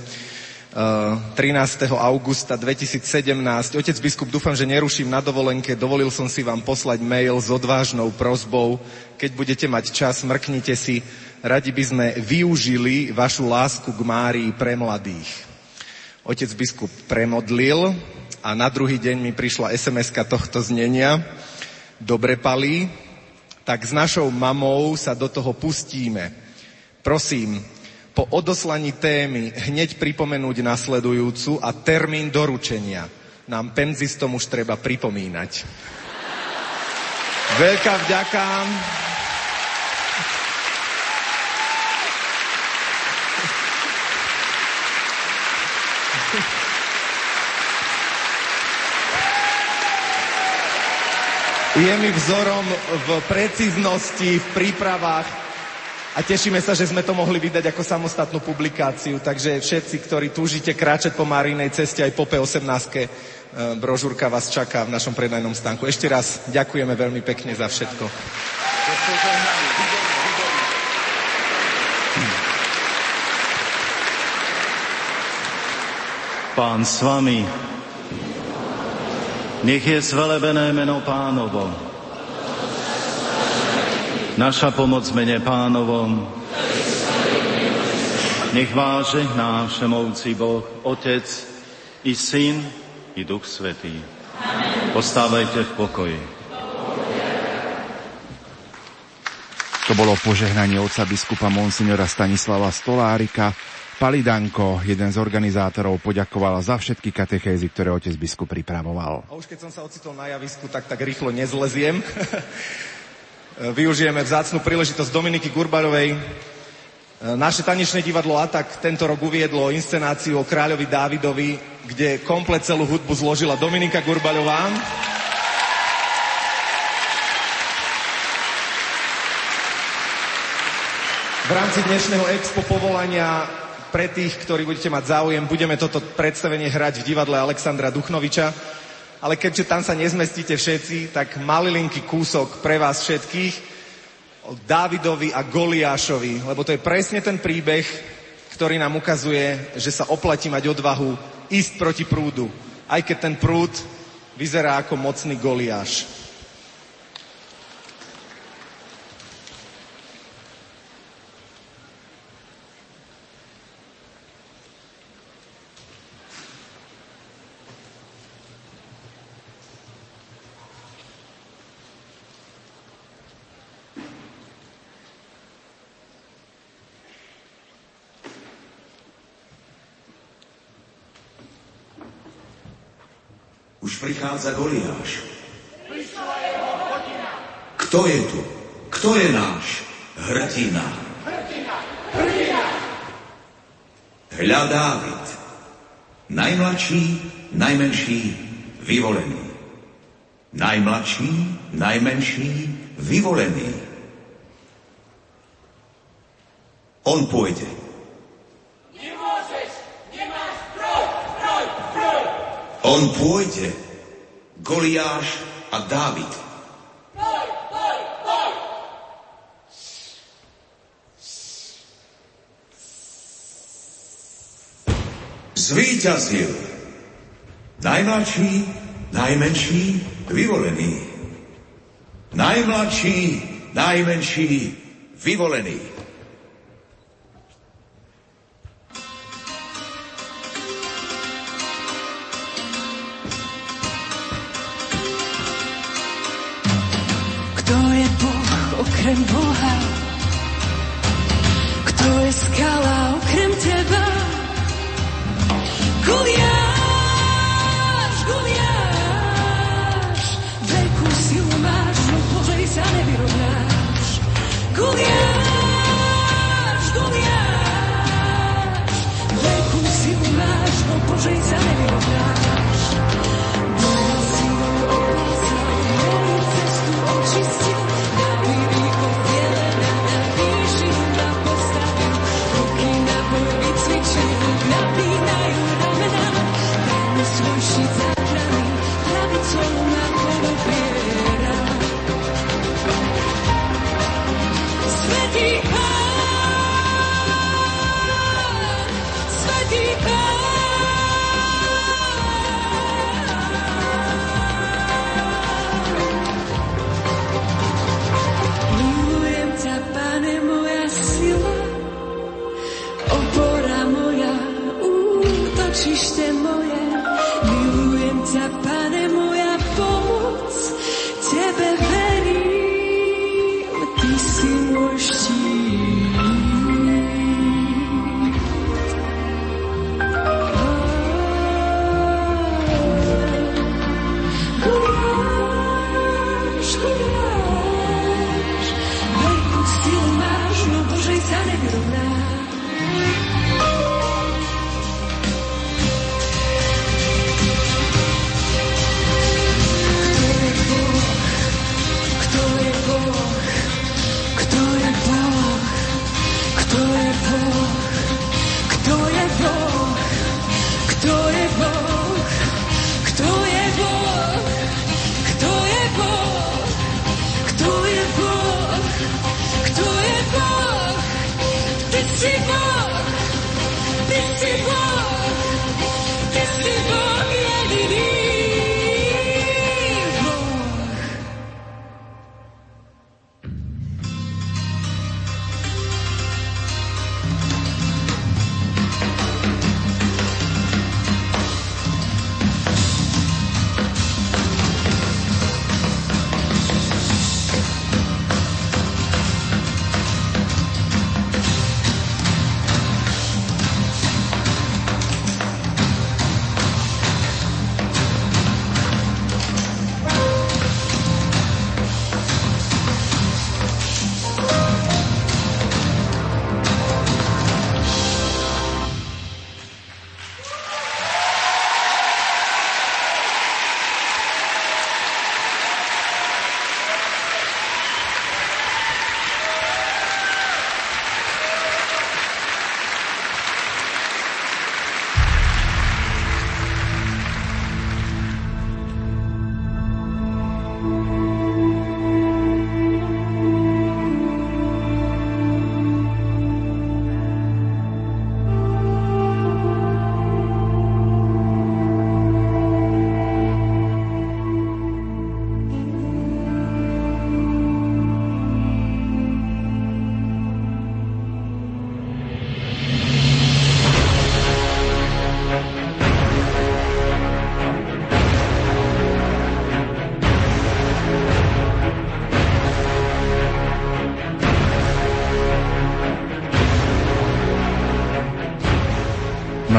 13. Eh, augusta 2017. Otec biskup, dúfam, že neruším na dovolenke. Dovolil som si vám poslať mail s odvážnou prozbou. Keď budete mať čas, mrknite si. Radi by sme využili vašu lásku k Márii pre mladých. Otec biskup premodlil a na druhý deň mi prišla sms tohto znenia. Dobre palí, tak s našou mamou sa do toho pustíme. Prosím, po odoslaní témy hneď pripomenúť nasledujúcu a termín doručenia. Nám penzistom už treba pripomínať. Veľká vďaka. Je mi vzorom v precíznosti, v prípravách a tešíme sa, že sme to mohli vydať ako samostatnú publikáciu. Takže všetci, ktorí túžite kráčať po Marínej ceste aj po P18, e, brožúrka vás čaká v našom predajnom stánku. Ešte raz ďakujeme veľmi pekne za všetko. Pán s vami. Nech je zvelebené meno pánovo. Naša pomoc mene pánovom. Nech váže náš všemovci Boh, Otec i Syn i Duch Svetý. Postávajte v pokoji. To bolo požehnanie otca biskupa Monsignora Stanislava Stolárika. Palidanko, jeden z organizátorov, poďakoval za všetky katechézy, ktoré otec biskup pripravoval. A už keď som sa ocitol na javisku, tak tak rýchlo nezleziem. Využijeme vzácnu príležitosť Dominiky Gurbarovej. Naše tanečné divadlo Atak tento rok uviedlo inscenáciu o kráľovi Dávidovi, kde komplet celú hudbu zložila Dominika Gurbaľová. V rámci dnešného expo povolania pre tých, ktorí budete mať záujem, budeme toto predstavenie hrať v divadle Alexandra Duchnoviča. Ale keďže tam sa nezmestíte všetci, tak malilinký kúsok pre vás všetkých o Dávidovi a Goliášovi, lebo to je presne ten príbeh, ktorý nám ukazuje, že sa oplatí mať odvahu ísť proti prúdu, aj keď ten prúd vyzerá ako mocný Goliáš. Už prichádza Goliáš. Kto je tu? Kto je náš? Hrdina. Hľa Dávid. Najmladší, najmenší, vyvolený. Najmladší, najmenší, vyvolený. On pôjde. On pôjde, Goliáš a Dávid. Zvíťazil. Najmladší, najmenší, vyvolený. Najmladší, najmenší, vyvolený.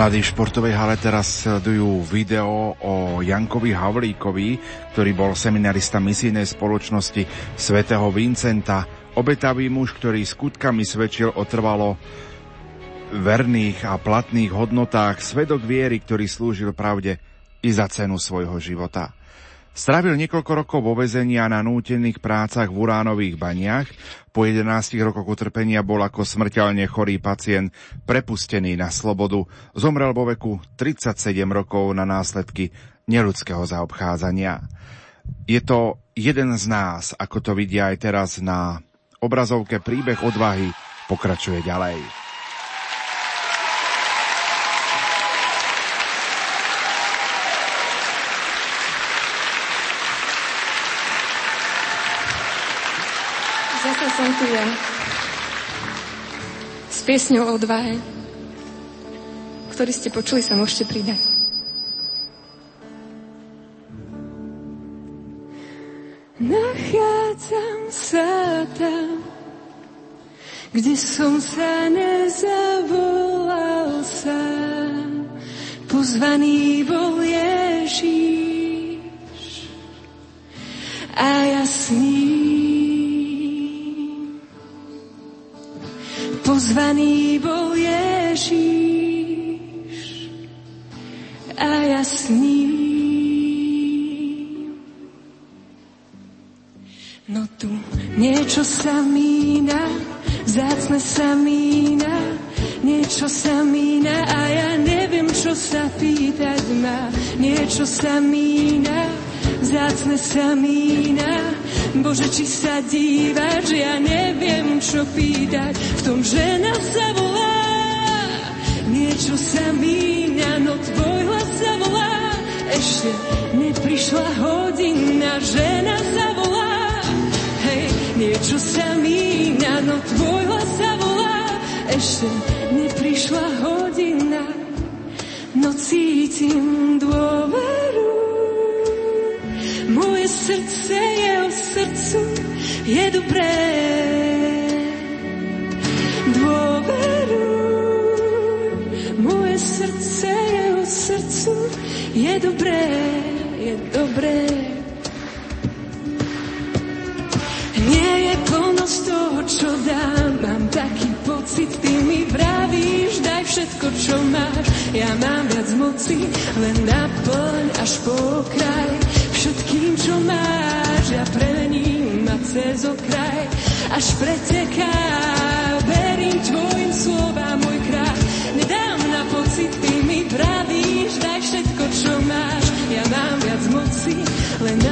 Mladí v športovej hale teraz sledujú video o Jankovi Havlíkovi, ktorý bol seminarista misijnej spoločnosti svätého Vincenta, obetavý muž, ktorý skutkami svedčil o trvalo verných a platných hodnotách, svedok viery, ktorý slúžil pravde i za cenu svojho života. Strávil niekoľko rokov vo vezení a na nútených prácach v uránových baniach. Po 11 rokoch utrpenia bol ako smrteľne chorý pacient prepustený na slobodu. Zomrel vo veku 37 rokov na následky neludského zaobchádzania. Je to jeden z nás, ako to vidia aj teraz na obrazovke príbeh odvahy, pokračuje ďalej. Som tu ja. S piesňou odvahe, ktorý ste počuli, sa môžete pridať. Nachádzam sa tam, kde som sa nezavolal sám. Pozvaný bol Ježíš Pozvaný bol Ježíš a ja s ním. No tu niečo sa mína, zácne sa mína, niečo sa mína a ja neviem, čo sa pýtať má. Niečo sa mína, zácne sa mína, Bože, či sa že ja neviem, čo pýtať. V tom žena sa volá, niečo sa míňa, no tvoj hlas sa volá. Ešte neprišla hodina, žena sa volá. Hej, niečo sa míňa, no tvoj hlas sa volá. Ešte neprišla hodina, no cítim dôveru. Moje srdce je je dobré. Moje srdce je o srdcu, je dobré, je dobré. Nie je plno z toho, čo dám, mám taký pocit, ty mi vravíš, daj všetko, čo máš. Ja mám viac moci, len naplň až po kraj všetkým, čo máš, ja ma cez okraj, až preteká. Verím tvojim slovám, môj kráľ, nedám na pocit, ty mi pravíš, daj všetko, čo máš, ja mám viac moci, len naplň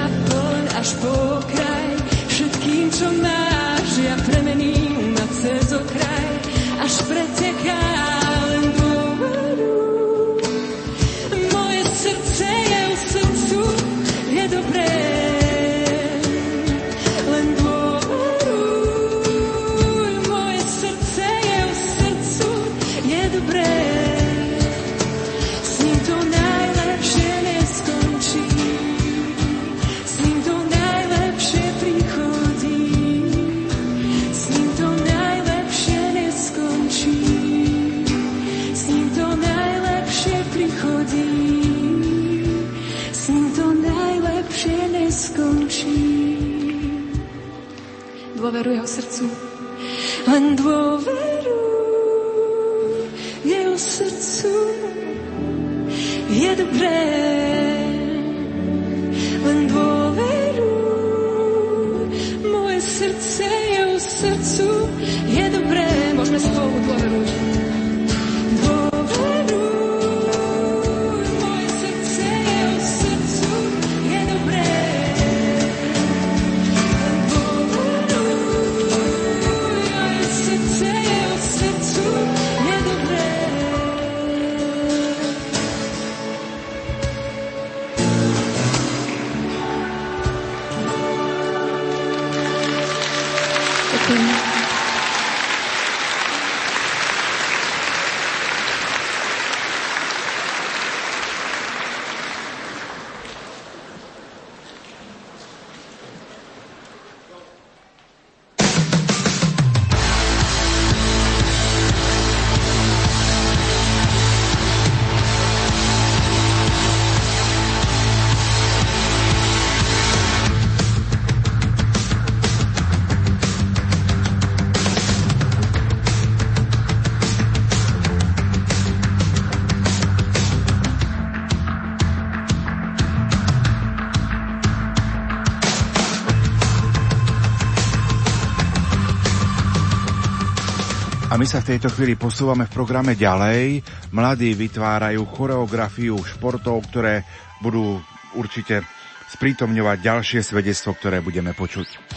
my sa v tejto chvíli posúvame v programe ďalej. Mladí vytvárajú choreografiu športov, ktoré budú určite sprítomňovať ďalšie svedectvo, ktoré budeme počuť.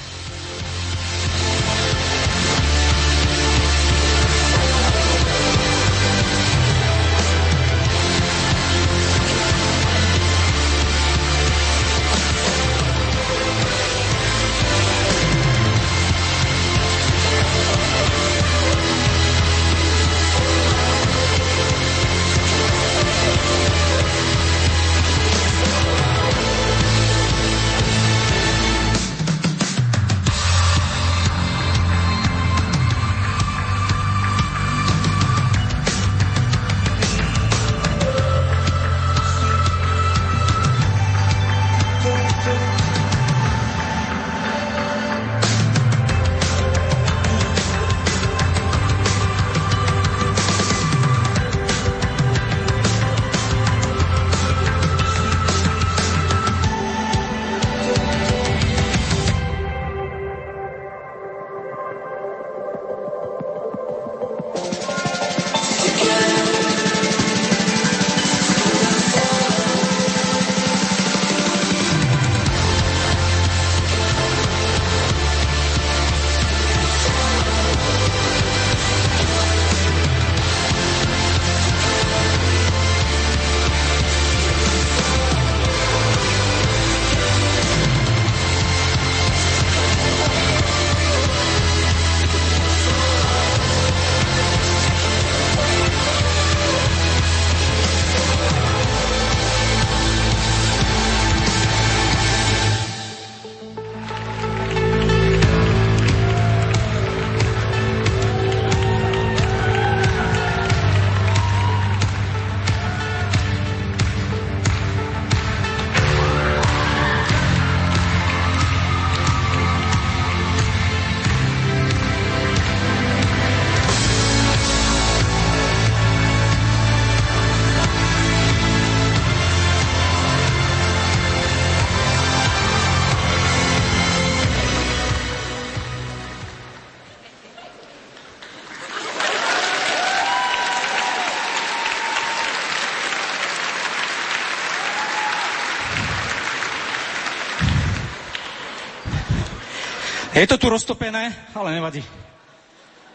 Je to tu roztopené, ale nevadí.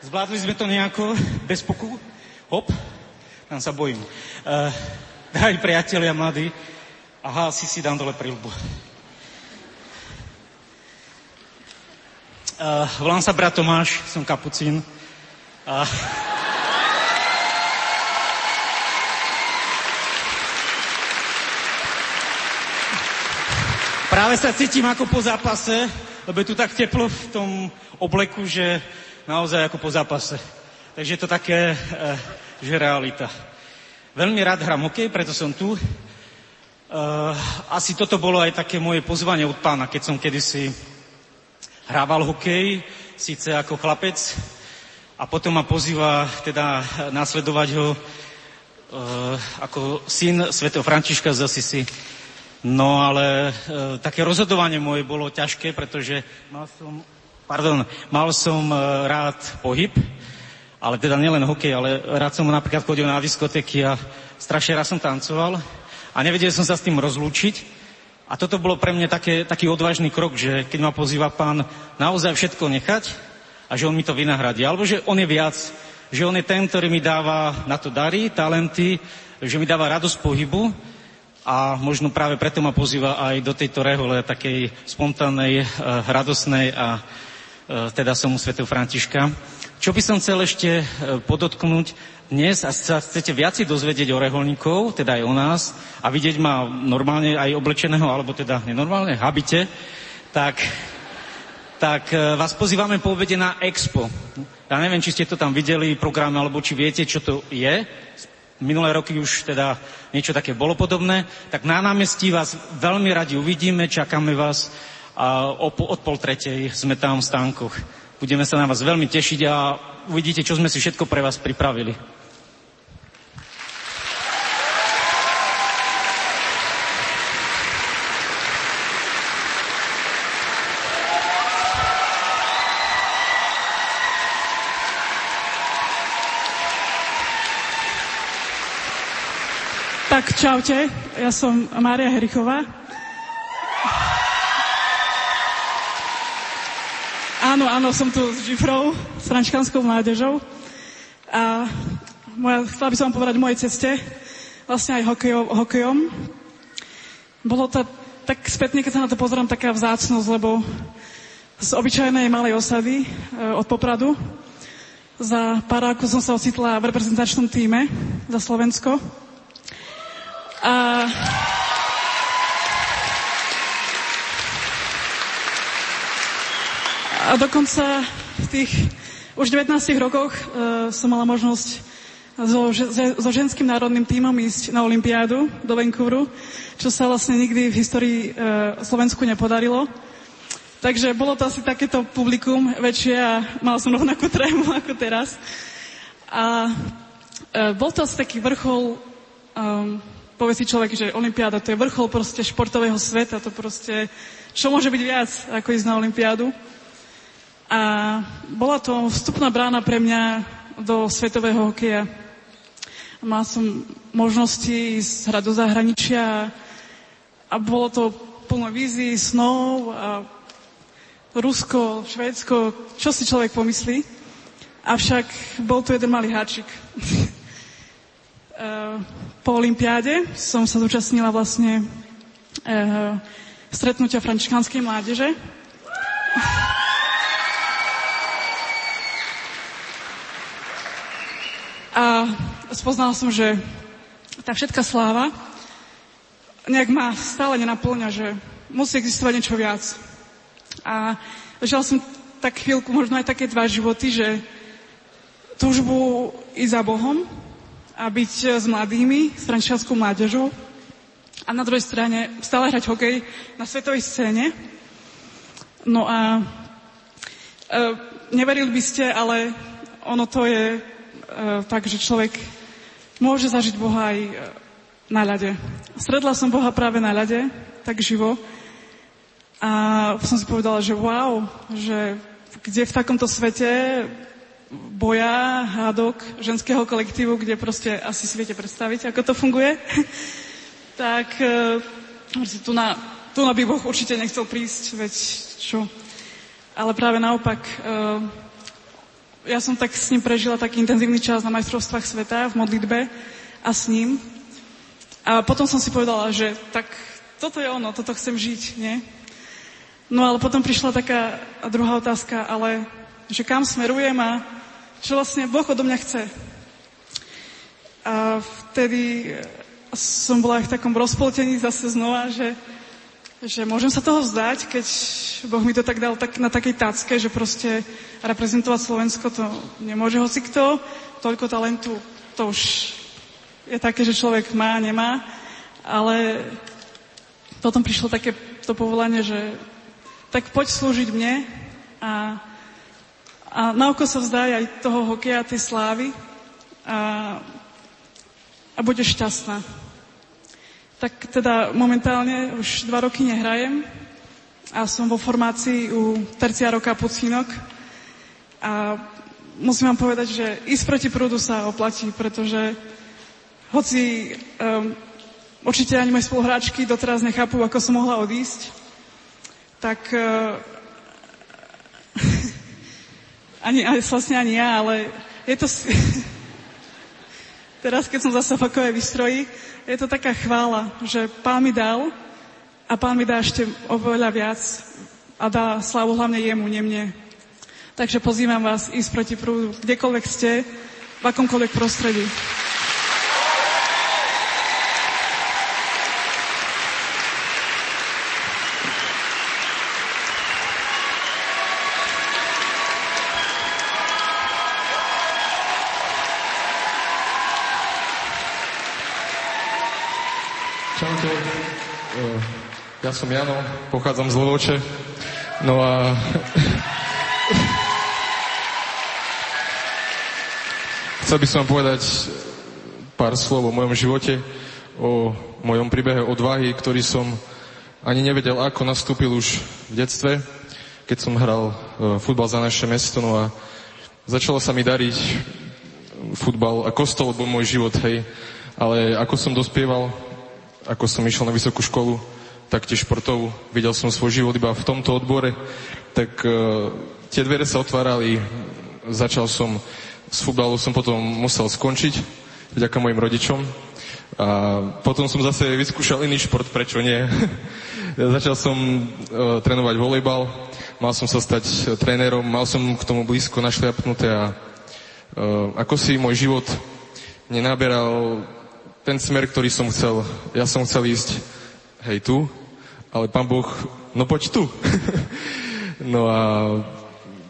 Zvládli sme to nejako, bez poku. Hop, tam sa bojím. Uh, drahí priatelia, mladí, aha, asi si dám dole prilbu. Uh, volám sa brat Tomáš, som kapucín. Uh, práve sa cítim ako po zápase, lebo je tu tak teplo v tom obleku, že naozaj ako po zápase. Takže je to také, eh, že realita. Veľmi rád hrám hokej, preto som tu. Eh, asi toto bolo aj také moje pozvanie od pána, keď som kedysi hrával hokej, síce ako chlapec, a potom ma pozýva teda následovať ho eh, ako syn svätého Františka z Asisi No ale e, také rozhodovanie moje bolo ťažké, pretože mal som, pardon, mal som e, rád pohyb, ale teda nielen hokej, ale rád som napríklad chodil na diskotéky a strašne raz som tancoval a nevedel som sa s tým rozlúčiť. A toto bolo pre mňa také, taký odvážny krok, že keď ma pozýva pán naozaj všetko nechať a že on mi to vynahradí. Alebo že on je viac, že on je ten, ktorý mi dáva na to dary, talenty, že mi dáva radosť pohybu a možno práve preto ma pozýva aj do tejto rehole takej spontánnej, e, radosnej a e, teda som u svätého Františka. Čo by som chcel ešte e, podotknúť, dnes, ak sa chcete viac dozvedieť o reholníkov, teda aj o nás, a vidieť ma normálne aj oblečeného, alebo teda nenormálne, habite, tak, tak vás pozývame po obede na Expo. Ja neviem, či ste to tam videli, program, alebo či viete, čo to je minulé roky už teda niečo také bolo podobné, tak na námestí vás veľmi radi uvidíme, čakáme vás a od pol tretej sme tam v stánkoch. Budeme sa na vás veľmi tešiť a uvidíte, čo sme si všetko pre vás pripravili. Tak čaute, ja som Mária Herichová. Áno, áno, som tu s Žifrou, s frančkanskou mládežou. A moja, chcela by som vám povedať o mojej ceste, vlastne aj hokejom. hokejom. Bolo to tak spätne, keď sa na to pozerám, taká vzácnosť, lebo z obyčajnej malej osady e, od Popradu za pár rokov som sa ocitla v reprezentačnom týme za Slovensko. A A dokonca v tých už 19 rokoch uh, som mala možnosť so, so ženským národným tímom ísť na Olympiádu do Vancouveru, čo sa vlastne nikdy v histórii uh, Slovensku nepodarilo. Takže bolo to asi takéto publikum väčšie a mala som rovnakú trému ako teraz. A uh, bol to asi taký vrchol um, povie si človek, že Olympiáda to je vrchol proste športového sveta, to proste, čo môže byť viac, ako ísť na Olympiádu. A bola to vstupná brána pre mňa do svetového hokeja. Mal som možnosti ísť hrať do zahraničia a bolo to plno vízií, snov a Rusko, Švédsko, čo si človek pomyslí. Avšak bol tu jeden malý háčik. Eh, po Olympiáde som sa zúčastnila vlastne uh, stretnutia frančiškanskej mládeže. A spoznala som, že tá všetká sláva nejak ma stále nenaplňa, že musí existovať niečo viac. A žila som tak chvíľku, možno aj také dva životy, že túžbu ísť za Bohom, a byť e, s mladými, s frančianskou mládežou a na druhej strane stále hrať hokej na svetovej scéne. No a e, neverili by ste, ale ono to je e, tak, že človek môže zažiť Boha aj e, na ľade. Stredla som Boha práve na ľade, tak živo. A som si povedala, že wow, že kde v takomto svete boja, hádok ženského kolektívu, kde proste asi si viete predstaviť, ako to funguje, tak uh, tu na, tu na by Boh určite nechcel prísť, veď čo. Ale práve naopak, uh, ja som tak s ním prežila taký intenzívny čas na majstrovstvách sveta v modlitbe a s ním. A potom som si povedala, že tak toto je ono, toto chcem žiť, nie? No ale potom prišla taká druhá otázka, ale že kam smerujem a čo vlastne Boh odo mňa chce. A vtedy som bola aj v takom rozpoltení zase znova, že, že môžem sa toho vzdať, keď Boh mi to tak dal tak, na takej tacke, že proste reprezentovať Slovensko to nemôže hoci kto, toľko talentu, to už je také, že človek má, nemá, ale potom prišlo také to povolanie, že tak poď slúžiť mne a a na oko sa vzdaj aj toho hokeja, tej slávy a, a budeš šťastná. Tak teda momentálne už dva roky nehrajem a som vo formácii u Tercia roka Pucínok a musím vám povedať, že ísť proti prúdu sa oplatí, pretože hoci um, určite ani moje spoluhráčky doteraz nechápu, ako som mohla odísť, tak uh, ani, ani, vlastne ani ja, ale je to... Teraz, keď som zase v hokejovej výstroji, je to taká chvála, že pán mi dal a pán mi dá ešte oveľa viac a dá slávu hlavne jemu, nie mne. Takže pozývam vás ísť proti prúdu, kdekoľvek ste, v akomkoľvek prostredí. Ja som Jano, pochádzam z Levoče. No a... Chcel by som povedať pár slov o mojom živote, o mojom príbehe odvahy, ktorý som ani nevedel, ako nastúpil už v detstve, keď som hral e, futbal za naše mesto. No a začalo sa mi dariť futbal a kostol bol môj život, hej. Ale ako som dospieval, ako som išiel na vysokú školu, taktiež športov, videl som svoj život iba v tomto odbore, tak uh, tie dvere sa otvárali, začal som, s futbalu som potom musel skončiť, vďaka mojim rodičom. A potom som zase vyskúšal iný šport, prečo nie. začal som uh, trénovať volejbal, mal som sa stať trénerom, mal som k tomu blízko našliapnuté a uh, ako si môj život nenaberal ten smer, ktorý som chcel. Ja som chcel ísť, hej, tu, ale pán Boh, no poď tu. no a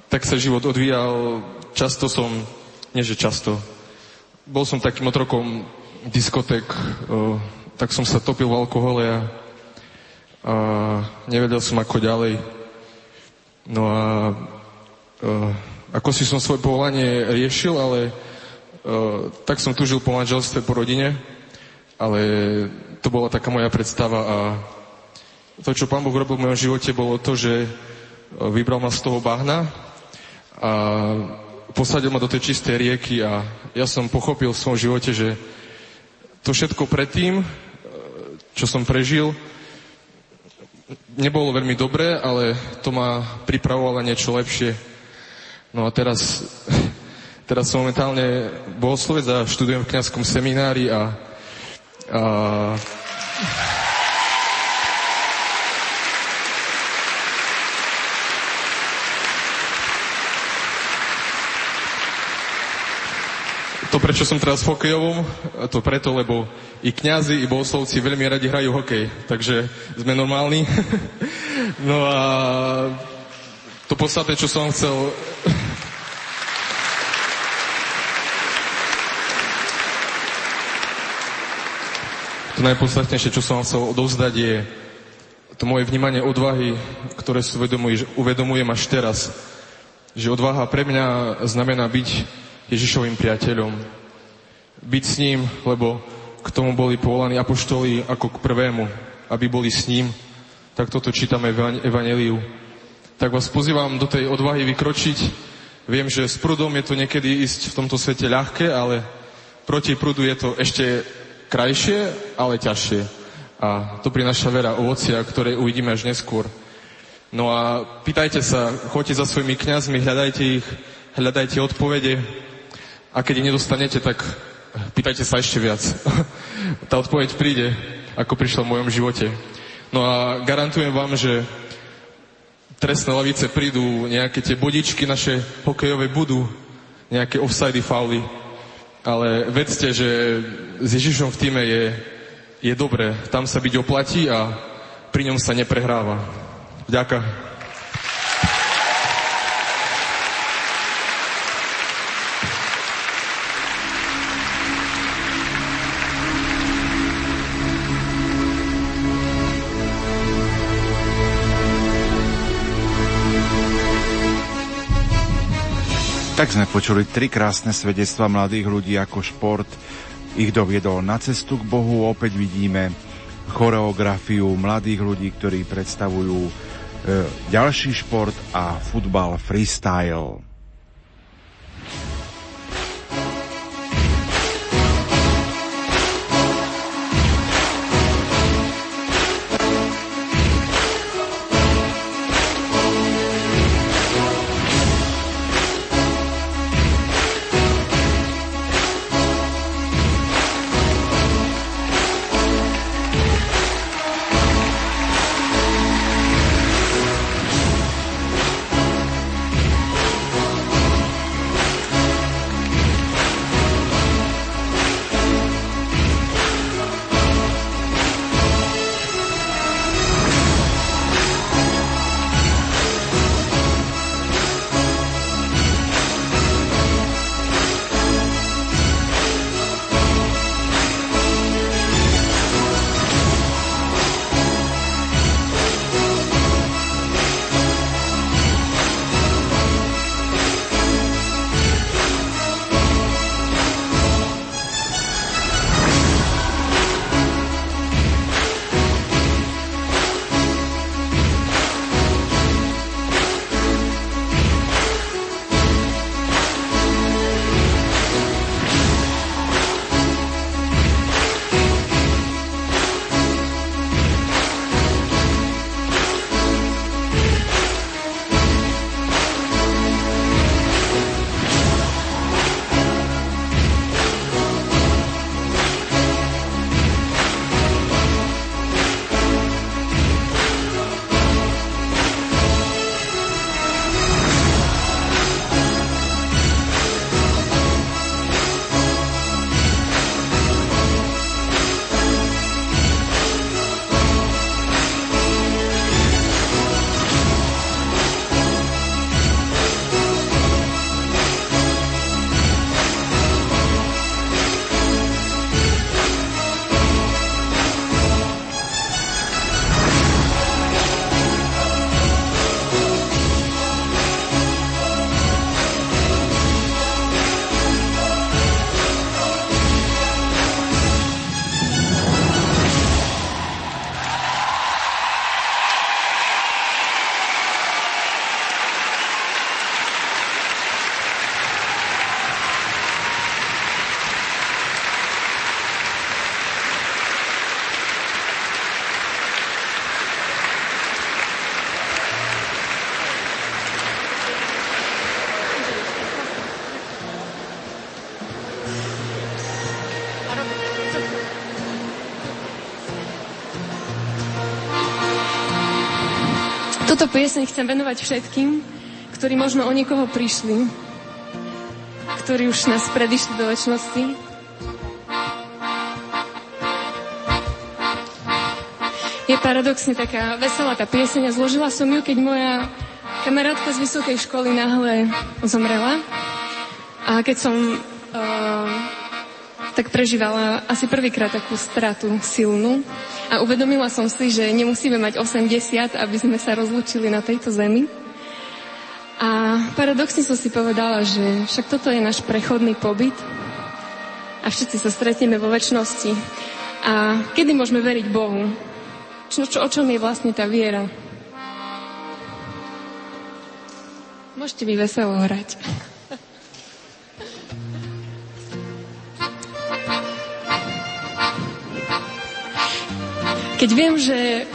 tak sa život odvíjal. Často som, nie že často, bol som takým otrokom diskotek, o, tak som sa topil v alkohole a, a nevedel som ako ďalej. No a o, ako si som svoje povolanie riešil, ale o, tak som tužil po manželstve, po rodine ale to bola taká moja predstava a to, čo Pán Boh robil v mojom živote, bolo to, že e, vybral ma z toho bahna a posadil ma do tej čistej rieky a ja som pochopil v svojom živote, že to všetko predtým, e, čo som prežil, nebolo veľmi dobré, ale to ma pripravovalo niečo lepšie. No a teraz, teraz som momentálne bohoslovec a študujem v kniazskom seminári a Uh, to, prečo som teraz v hokejovom, to preto, lebo i kňazi, i bohoslovci veľmi radi hrajú hokej, takže sme normálni. no a to podstatné, čo som chcel To najpodstatnejšie, čo som vám chcel odovzdať, je to moje vnímanie odvahy, ktoré si uvedomujem až teraz. Že odvaha pre mňa znamená byť Ježišovým priateľom. Byť s ním, lebo k tomu boli povolaní apoštoli ako k prvému, aby boli s ním. Tak toto čítame v Evangeliu. Tak vás pozývam do tej odvahy vykročiť. Viem, že s prúdom je to niekedy ísť v tomto svete ľahké, ale proti prúdu je to ešte krajšie, ale ťažšie. A to prináša vera ovocia, ktoré uvidíme až neskôr. No a pýtajte sa, choďte za svojimi kňazmi, hľadajte ich, hľadajte odpovede a keď ich nedostanete, tak pýtajte sa ešte viac. Tá odpoveď príde, ako prišla v mojom živote. No a garantujem vám, že trestné lavice prídu, nejaké tie bodičky naše hokejové budú, nejaké offside fauly, ale vedzte, že s Ježišom v týme je, je dobré. Tam sa byť oplatí a pri ňom sa neprehráva. Ďakujem. Tak sme počuli tri krásne svedectva mladých ľudí ako šport ich doviedol na cestu k Bohu. Opäť vidíme choreografiu mladých ľudí, ktorí predstavujú e, ďalší šport a futbal freestyle. Pieseň chcem venovať všetkým, ktorí možno o niekoho prišli, ktorí už nás predišli do väčšnosti. Je paradoxne taká veselá tá pieseň a zložila som ju, keď moja kamarátka z vysokej školy náhle zomrela. A keď som tak prežívala asi prvýkrát takú stratu silnú a uvedomila som si, že nemusíme mať 80, aby sme sa rozlúčili na tejto zemi. A paradoxne som si povedala, že však toto je náš prechodný pobyt a všetci sa stretneme vo väčšnosti. A kedy môžeme veriť Bohu? Čo, čo, o čom je vlastne tá viera? Môžete mi veselo hrať. Keď viem, že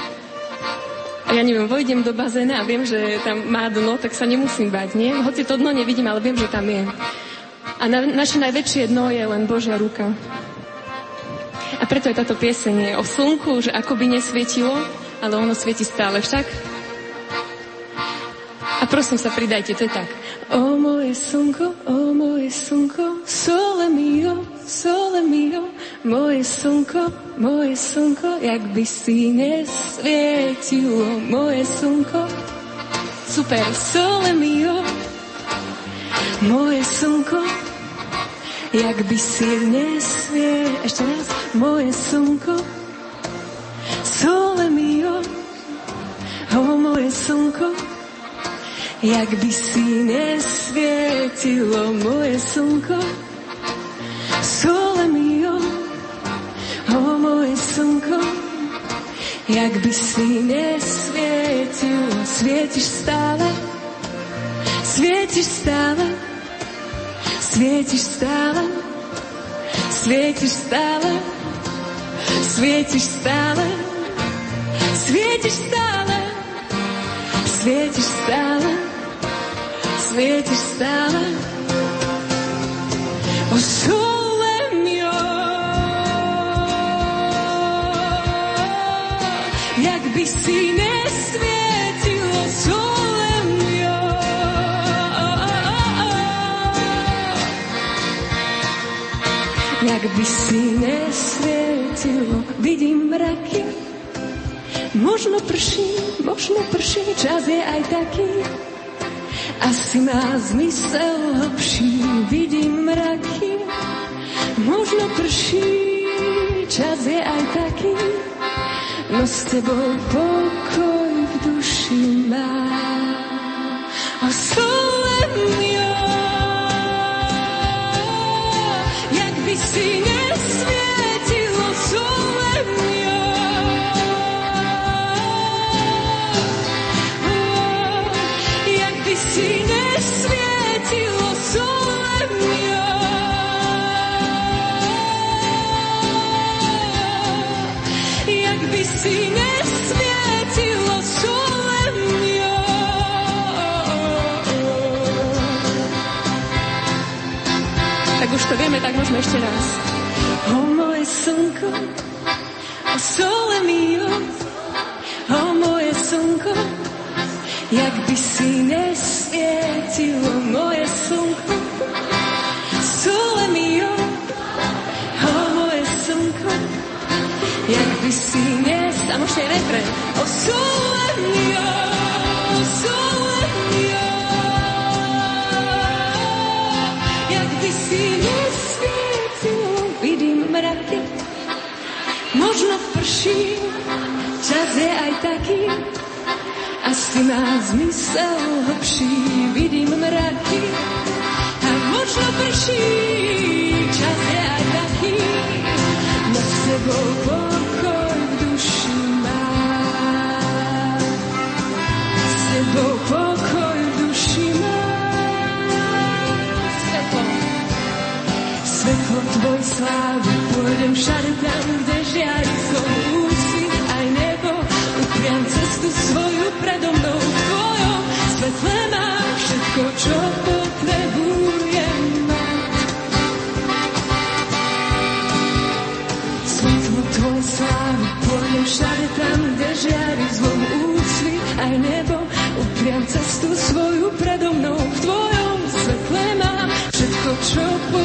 ja neviem, vojdem do bazéna a viem, že tam má dno, tak sa nemusím bať, nie? Hoci to dno nevidím, ale viem, že tam je. A na, naše najväčšie dno je len Božia ruka. A preto je táto pieseň o slnku, že ako by nesvietilo, ale ono svieti stále však. A prosím sa, pridajte, to je tak. O moje slnko, o moje slnko, sole mio, sole mio, moje slnko, moje slnko, jak by si nesvietilo, moje slnko. Super, sole mio, moje slnko, jak by si nesvie... Ešte raz, moje slnko, sole mio, o moje slnko, jak by si nesvietilo. Moje slnko, sole mio, сонцем, якби синє світило, світиш стала, світиш стала, світиш стала, світиш стала, світиш стала, світиш стала, світиш стала, светишь стала. Ушел by si nesvietilo sole mio. Jak by si nesvietilo, vidím mraky, možno prší, možno prší, čas je aj taký, asi má zmysel hlbší, vidím mraky, možno prší, čas je aj taký, no s tebou pokoj v duši má. O sole jak by si nesvietilo už to vieme, tak môžeme ešte raz. O moje slnko, o sole mio, o moje slnko, jak by si nesvietilo moje slnko. Sole mio, o moje slnko, jak by si nes... A možno aj refren. O sole mio, sole mio, jak by si nesvietilo, vidím mraky, možno prší, čas je aj taký, asi má zmysel hlbší, vidím mraky a možno prší, čas je aj taký, s sebou pokoj tvoj slávy, pôjdem všade tam, kde žiari svoj úsvit aj nebo, upriam cestu svoju predo mnou v tvojom svetle mám všetko, čo potrebujem mať. Svetlo tvoj slávy, pôjdem všade tam, kde žiari zlom úsvit aj nebo, Viem cestu svoju predo mnou, v tvojom svetle mám všetko, čo potrebujeme.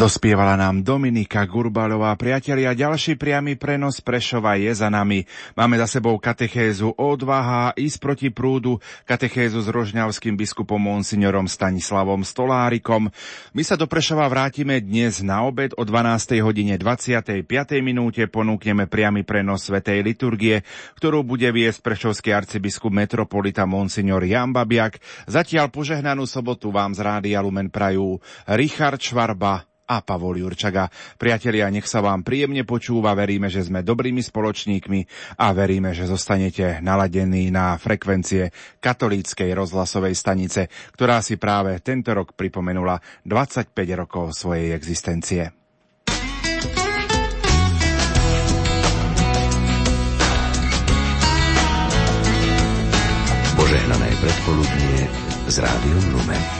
Dospievala nám Dominika Gurbalová. Priatelia, ďalší priamy prenos Prešova je za nami. Máme za sebou katechézu Odvaha, ísť proti prúdu, katechézu s rožňavským biskupom monsignorom Stanislavom Stolárikom. My sa do Prešova vrátime dnes na obed o 12. hodine 25. minúte. Ponúkneme priamy prenos Svetej liturgie, ktorú bude viesť prešovský arcibiskup metropolita monsignor Jan Babiak. Zatiaľ požehnanú sobotu vám z Rádia Lumen prajú Richard Švarba a Pavol Jurčaga. Priatelia, nech sa vám príjemne počúva, veríme, že sme dobrými spoločníkmi a veríme, že zostanete naladení na frekvencie katolíckej rozhlasovej stanice, ktorá si práve tento rok pripomenula 25 rokov svojej existencie. Požehnané predpoludnie z Rádiom Lumen.